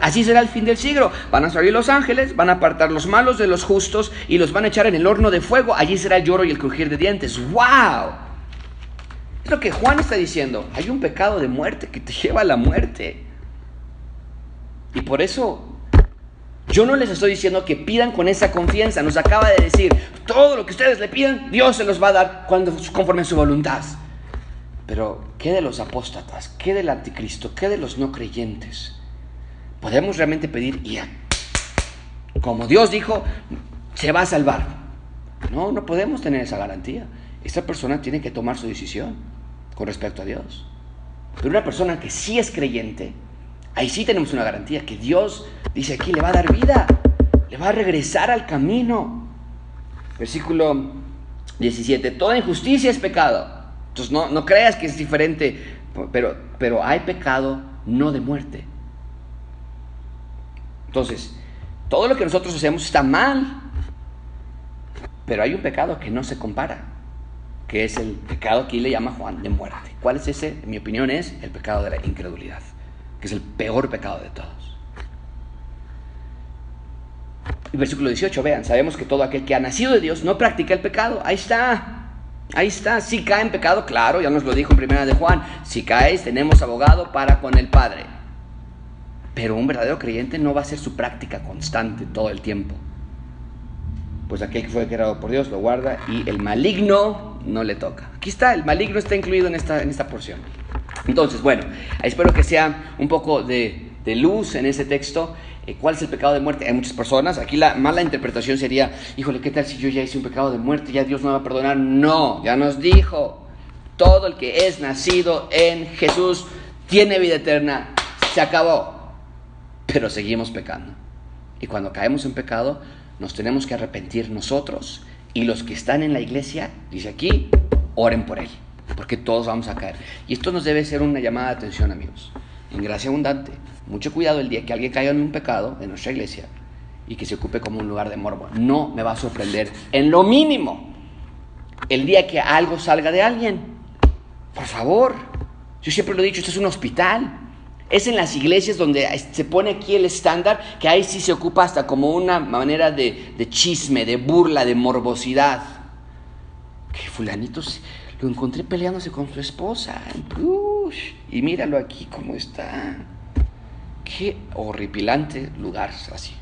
Así será el fin del siglo. Van a salir los ángeles, van a apartar los malos de los justos y los van a echar en el horno de fuego. Allí será el lloro y el crujir de dientes. ¡Wow! Es lo que Juan está diciendo. Hay un pecado de muerte que te lleva a la muerte. Y por eso yo no les estoy diciendo que pidan con esa confianza. Nos acaba de decir, todo lo que ustedes le pidan, Dios se los va a dar cuando, conforme a su voluntad. Pero, ¿qué de los apóstatas? ¿Qué del anticristo? ¿Qué de los no creyentes? Podemos realmente pedir, y como Dios dijo, se va a salvar. No, no podemos tener esa garantía. Esta persona tiene que tomar su decisión con respecto a Dios. Pero una persona que sí es creyente, Ahí sí tenemos una garantía, que Dios dice aquí, le va a dar vida, le va a regresar al camino. Versículo 17, toda injusticia es pecado. Entonces no, no creas que es diferente, pero, pero hay pecado no de muerte. Entonces, todo lo que nosotros hacemos está mal, pero hay un pecado que no se compara. que es el pecado que le llama Juan de muerte. ¿Cuál es ese? En mi opinión es el pecado de la incredulidad, que es el peor pecado de todos. Y versículo 18, vean, sabemos que todo aquel que ha nacido de Dios no practica el pecado. Ahí está. Ahí está. Si cae en pecado, claro, ya nos lo dijo en primera de Juan. Si caes, tenemos abogado para con el Padre. Pero un verdadero creyente no va a ser su práctica constante todo el tiempo. Pues aquel que fue creado por Dios lo guarda y el maligno no le toca. Aquí está, el maligno está incluido en esta, en esta porción. Entonces, bueno, espero que sea un poco de, luz en ese texto eh, ¿Cuál es el pecado de muerte? Hay muchas personas. Aquí la mala interpretación sería, híjole, ¿qué tal si yo ya hice un pecado de muerte? Ya Dios no va a perdonar. No, ya nos dijo, todo el que es nacido en Jesús tiene vida eterna. Se acabó. Pero seguimos pecando. Y cuando caemos en pecado, nos tenemos que arrepentir nosotros y los que están en la iglesia, dice aquí, oren por él, porque todos vamos a caer. Y esto nos debe ser una llamada de atención, amigos. En gracia abundante, mucho cuidado el día que alguien caiga en un pecado en nuestra iglesia y que se ocupe como un lugar de morbo. No me va a sorprender en lo mínimo el día que algo salga de alguien. Por favor, yo siempre lo he dicho, esto es un hospital. Es en las iglesias donde se pone aquí el estándar, que ahí sí se ocupa hasta como una manera de, chisme, de burla, de morbosidad. Que fulanito lo encontré peleándose con su esposa. y míralo aquí cómo está. Qué horripilante lugar así.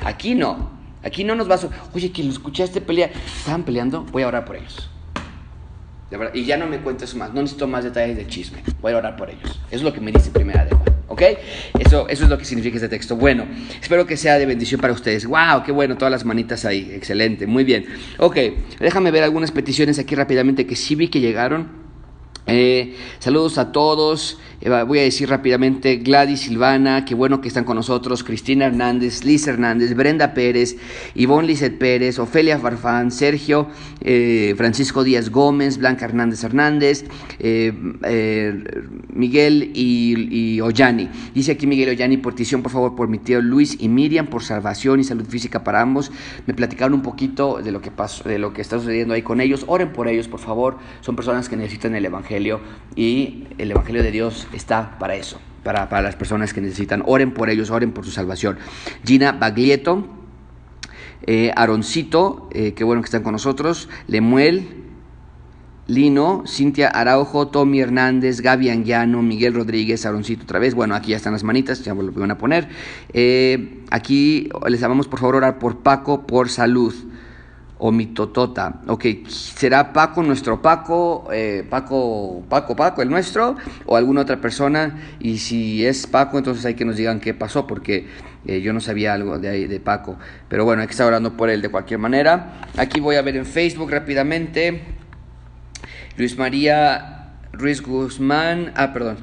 Aquí no. Aquí no nos va a... Oye, que lo escuchaste pelear. Estaban peleando, voy a orar por ellos. Y ya no me cuentes más, no necesito más detalles de chisme. Voy a orar por ellos. Eso es lo que me dice primera de. ¿Ok? Eso, eso es lo que significa este texto. Bueno, espero que sea de bendición para ustedes. ¡Wow! ¡Qué bueno! Todas las manitas ahí. Excelente. Muy bien. Ok, déjame ver algunas peticiones aquí rápidamente que sí vi que llegaron. Eh, saludos a todos. Eh, voy a decir rápidamente Gladys Silvana, qué bueno que están con nosotros. Cristina Hernández, Liz Hernández, Brenda Pérez, Ivonne Lizeth Pérez, Ofelia Farfán, Sergio, eh, Francisco Díaz Gómez, Blanca Hernández Hernández, Miguel y, Ollani. Dice aquí Miguel Ollani, portición por favor por mi tío Luis y Miriam por salvación y salud física para ambos. Me platicaron un poquito de lo que pasó, de lo que está sucediendo ahí con ellos. Oren por ellos, por favor. Son personas que necesitan el Evangelio y el Evangelio de Dios está para eso, para, para las personas que necesitan. Oren por ellos, oren por su salvación. Gina Baglietto, eh, Aroncito, eh, qué bueno que están con nosotros, Lemuel, Lino, Cintia Araujo, Tommy Hernández, Gaby Anguiano, Miguel Rodríguez, Aroncito otra vez. Bueno, aquí ya están las manitas, ya lo van a poner. Eh, aquí les llamamos por favor orar por Paco por salud o mitotota. Ok, ¿será Paco nuestro Paco, eh, Paco, Paco, Paco, el nuestro, o alguna otra persona? Y si es Paco, entonces hay que nos digan qué pasó, porque eh, yo no sabía algo de, ahí, de Paco. Pero bueno, hay que estar orando por él de cualquier manera. Aquí voy a ver en Facebook rápidamente. Luis María Ruiz Guzmán, ah, perdón.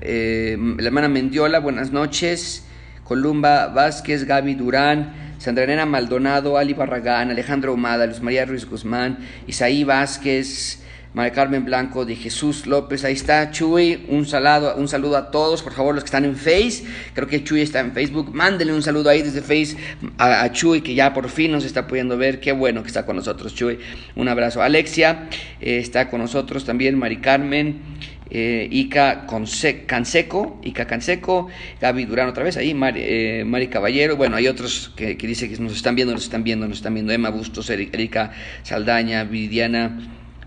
Eh, la hermana Mendiola, buenas noches. Columba Vázquez, Gaby Durán. Sandra Elena Maldonado, Ali Barragán, Alejandro Humada, Luis María Ruiz Guzmán, Isaí Vázquez, María Carmen Blanco, de Jesús López, ahí está Chuy, un saludo, un saludo a todos, por favor, los que están en Face, creo que Chuy está en Facebook, mándenle un saludo ahí desde Face a, Chuy, que ya por fin nos está pudiendo ver, qué bueno que está con nosotros Chuy, un abrazo. Alexia eh, está con nosotros también, Mari Carmen, eh, Ica Canseco, Ica Canseco, Gaby Durán otra vez ahí, eh, Mari, Caballero, bueno, hay otros que, que dicen que nos están viendo, nos están viendo, nos están viendo, Emma Bustos, Erika Saldaña, Vidiana,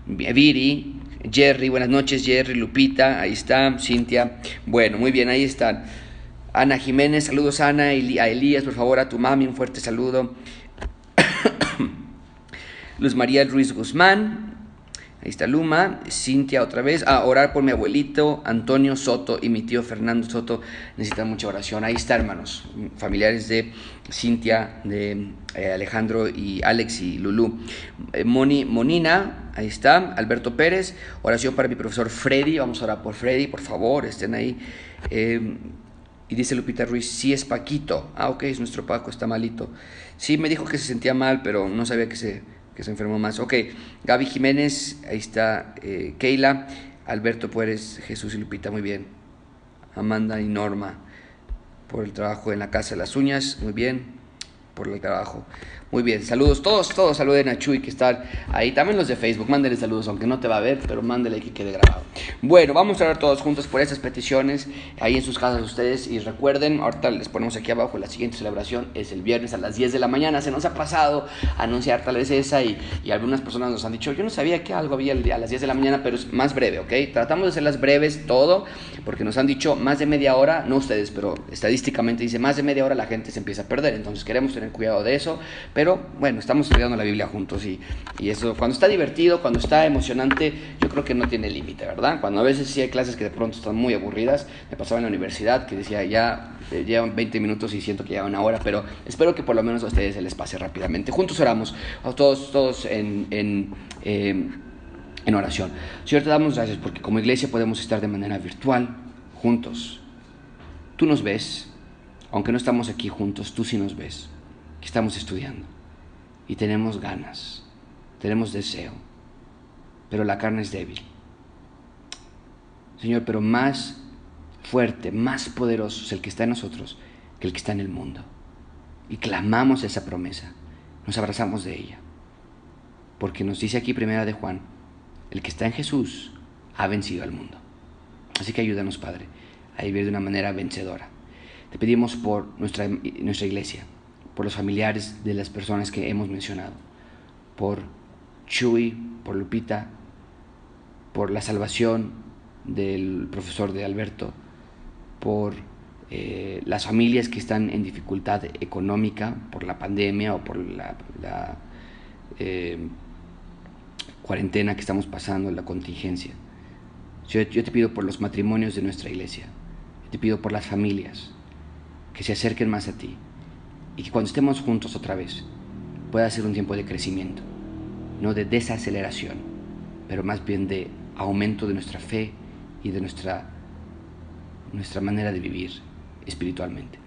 Viri, Jerry, buenas noches Jerry, Lupita, ahí está, Cintia, bueno, muy bien, ahí están. Ana Jiménez, saludos Ana, a Elías, por favor, a tu mami, un fuerte saludo. Luz María Ruiz Guzmán, Ahí está Luma, Cintia otra vez. A orar por mi abuelito Antonio Soto y mi tío Fernando Soto. Necesitan mucha oración. Ahí está, hermanos. Familiares de Cintia, de eh, Alejandro y Alex y Lulú. Eh, Moni, Monina, ahí está. Alberto Pérez. Oración para mi profesor Freddy. Vamos a orar por Freddy, por favor. Estén ahí. Eh, y dice Lupita Ruiz, sí es Paquito. Ah, ok, es nuestro Paco, está malito. Sí, me dijo que se sentía mal, pero no sabía que se que se enfermó más. Ok, Gaby Jiménez, ahí está eh, Keila, Alberto Pérez, Jesús y Lupita, muy bien. Amanda y Norma, por el trabajo en la Casa de las Uñas, muy bien. por el trabajo. Muy bien, saludos todos, todos saluden a Chuy que están ahí. También los de Facebook, mándenle saludos, aunque no te va a ver, pero mándele que quede grabado. Bueno, vamos a hablar todos juntos por esas peticiones ahí en sus casas ustedes. Y recuerden, ahorita les ponemos aquí abajo, la siguiente celebración es el viernes a las 10 de la mañana. Se nos ha pasado anunciar tal vez esa y, y algunas personas nos han dicho, yo no sabía que algo había a las 10 de la mañana, pero es más breve, ¿ok? Tratamos de hacerlas breves todo, porque nos han dicho más de media hora, no ustedes, pero estadísticamente dice más de media hora la gente se empieza a perder. Entonces queremos tener cuidado de eso. Bueno, estamos estudiando la Biblia juntos y, eso, cuando está divertido, cuando está emocionante, yo creo que no tiene límite, ¿verdad? Cuando a veces sí hay clases que de pronto están muy aburridas, me pasaba en la universidad que decía ya eh, llevan 20 minutos y siento que lleva una hora, pero espero que por lo menos a ustedes se les pase rápidamente. Juntos oramos, todos, todos en, en, eh, en oración. Señor, te damos gracias porque como iglesia podemos estar de manera virtual, juntos. Tú nos ves, aunque no estamos aquí juntos, tú sí nos ves, que estamos estudiando y tenemos ganas, tenemos deseo, pero la carne es débil. Señor, pero más fuerte, más poderoso es el que está en nosotros que el que está en el mundo. Y clamamos esa promesa, nos abrazamos de ella. Porque nos dice aquí primera de Juan, el que está en Jesús ha vencido al mundo. Así que ayúdanos, Padre, a vivir de una manera vencedora. Te pedimos por nuestra, nuestra iglesia, por los familiares de las personas que hemos mencionado, por Chuy, por Lupita, por la salvación del profesor de Alberto, por eh, las familias que están en dificultad económica por la pandemia o por la, eh, cuarentena que estamos pasando, la contingencia. Yo, yo te pido por los matrimonios de nuestra iglesia, yo te pido por las familias que se acerquen más a ti y que cuando estemos juntos otra vez pueda ser un tiempo de crecimiento, no de desaceleración, pero más bien de aumento de nuestra fe y de nuestra, nuestra manera de vivir espiritualmente.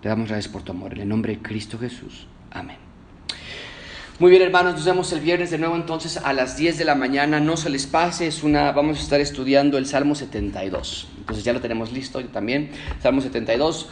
Te damos gracias por tu amor. En el nombre de Cristo Jesús. Amén. Muy bien, hermanos, nos vemos el viernes de nuevo entonces a las 10 de la mañana. No se les pase, es una, vamos a estar estudiando el Salmo 72. Entonces ya lo tenemos listo también. Salmo 72,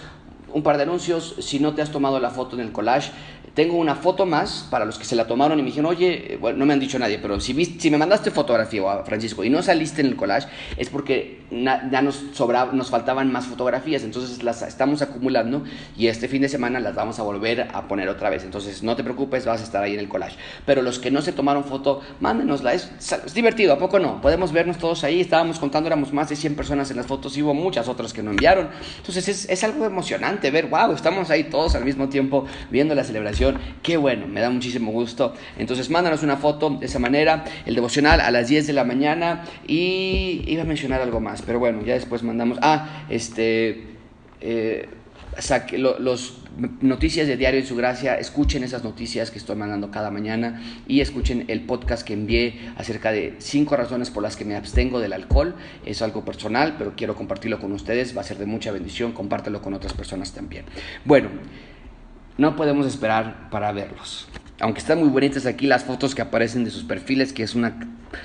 un par de anuncios. Si no te has tomado la foto en el collage, tengo una foto más para los que se la tomaron y me dijeron, oye, bueno, no me han dicho nadie, pero si, si me mandaste fotografía, Francisco, y no saliste en el collage, es porque ya nos, sobraba, nos faltaban más fotografías, entonces las estamos acumulando y este fin de semana las vamos a volver a poner otra vez. Entonces no te preocupes, vas a estar ahí en el collage. Pero los que no se tomaron foto, mándenosla, es, es divertido, ¿a poco no? Podemos vernos todos ahí, estábamos contando, éramos más de 100 personas en las fotos y hubo muchas otras que no enviaron. Entonces es, es algo emocionante ver, wow, estamos ahí todos al mismo tiempo viendo la celebración Qué bueno, me da muchísimo gusto. Entonces, mándanos una foto de esa manera, el devocional a las 10 de la mañana y iba a mencionar algo más, pero bueno, ya después mandamos. Ah, este. Eh, los noticias de Diario de Su Gracia, escuchen esas noticias que estoy mandando cada mañana y escuchen el podcast que envié acerca de cinco razones por las que me abstengo del alcohol. Es algo personal, pero quiero compartirlo con ustedes, va a ser de mucha bendición, compártelo con otras personas también. Bueno, no podemos esperar para verlos. Aunque están muy bonitas aquí las fotos que aparecen de sus perfiles, que es una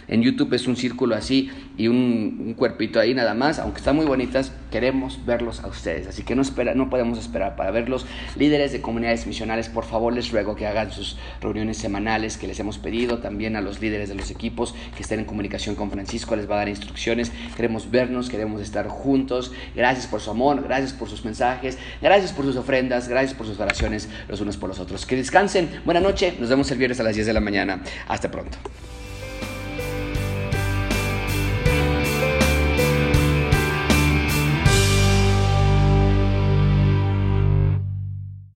en YouTube es un círculo así y un, cuerpito ahí nada más, aunque están muy bonitas, queremos verlos a ustedes. Así que no, espera, no podemos esperar para verlos. Líderes de comunidades misionales, por favor les ruego que hagan sus reuniones semanales que les hemos pedido. También a los líderes de los equipos que estén en comunicación con Francisco, les va a dar instrucciones. Queremos vernos, queremos estar juntos. Gracias por su amor, gracias por sus mensajes, gracias por sus ofrendas, gracias por sus oraciones los unos por los otros. Que descansen, buena noche, nos vemos el viernes a las 10 de la mañana. Hasta pronto.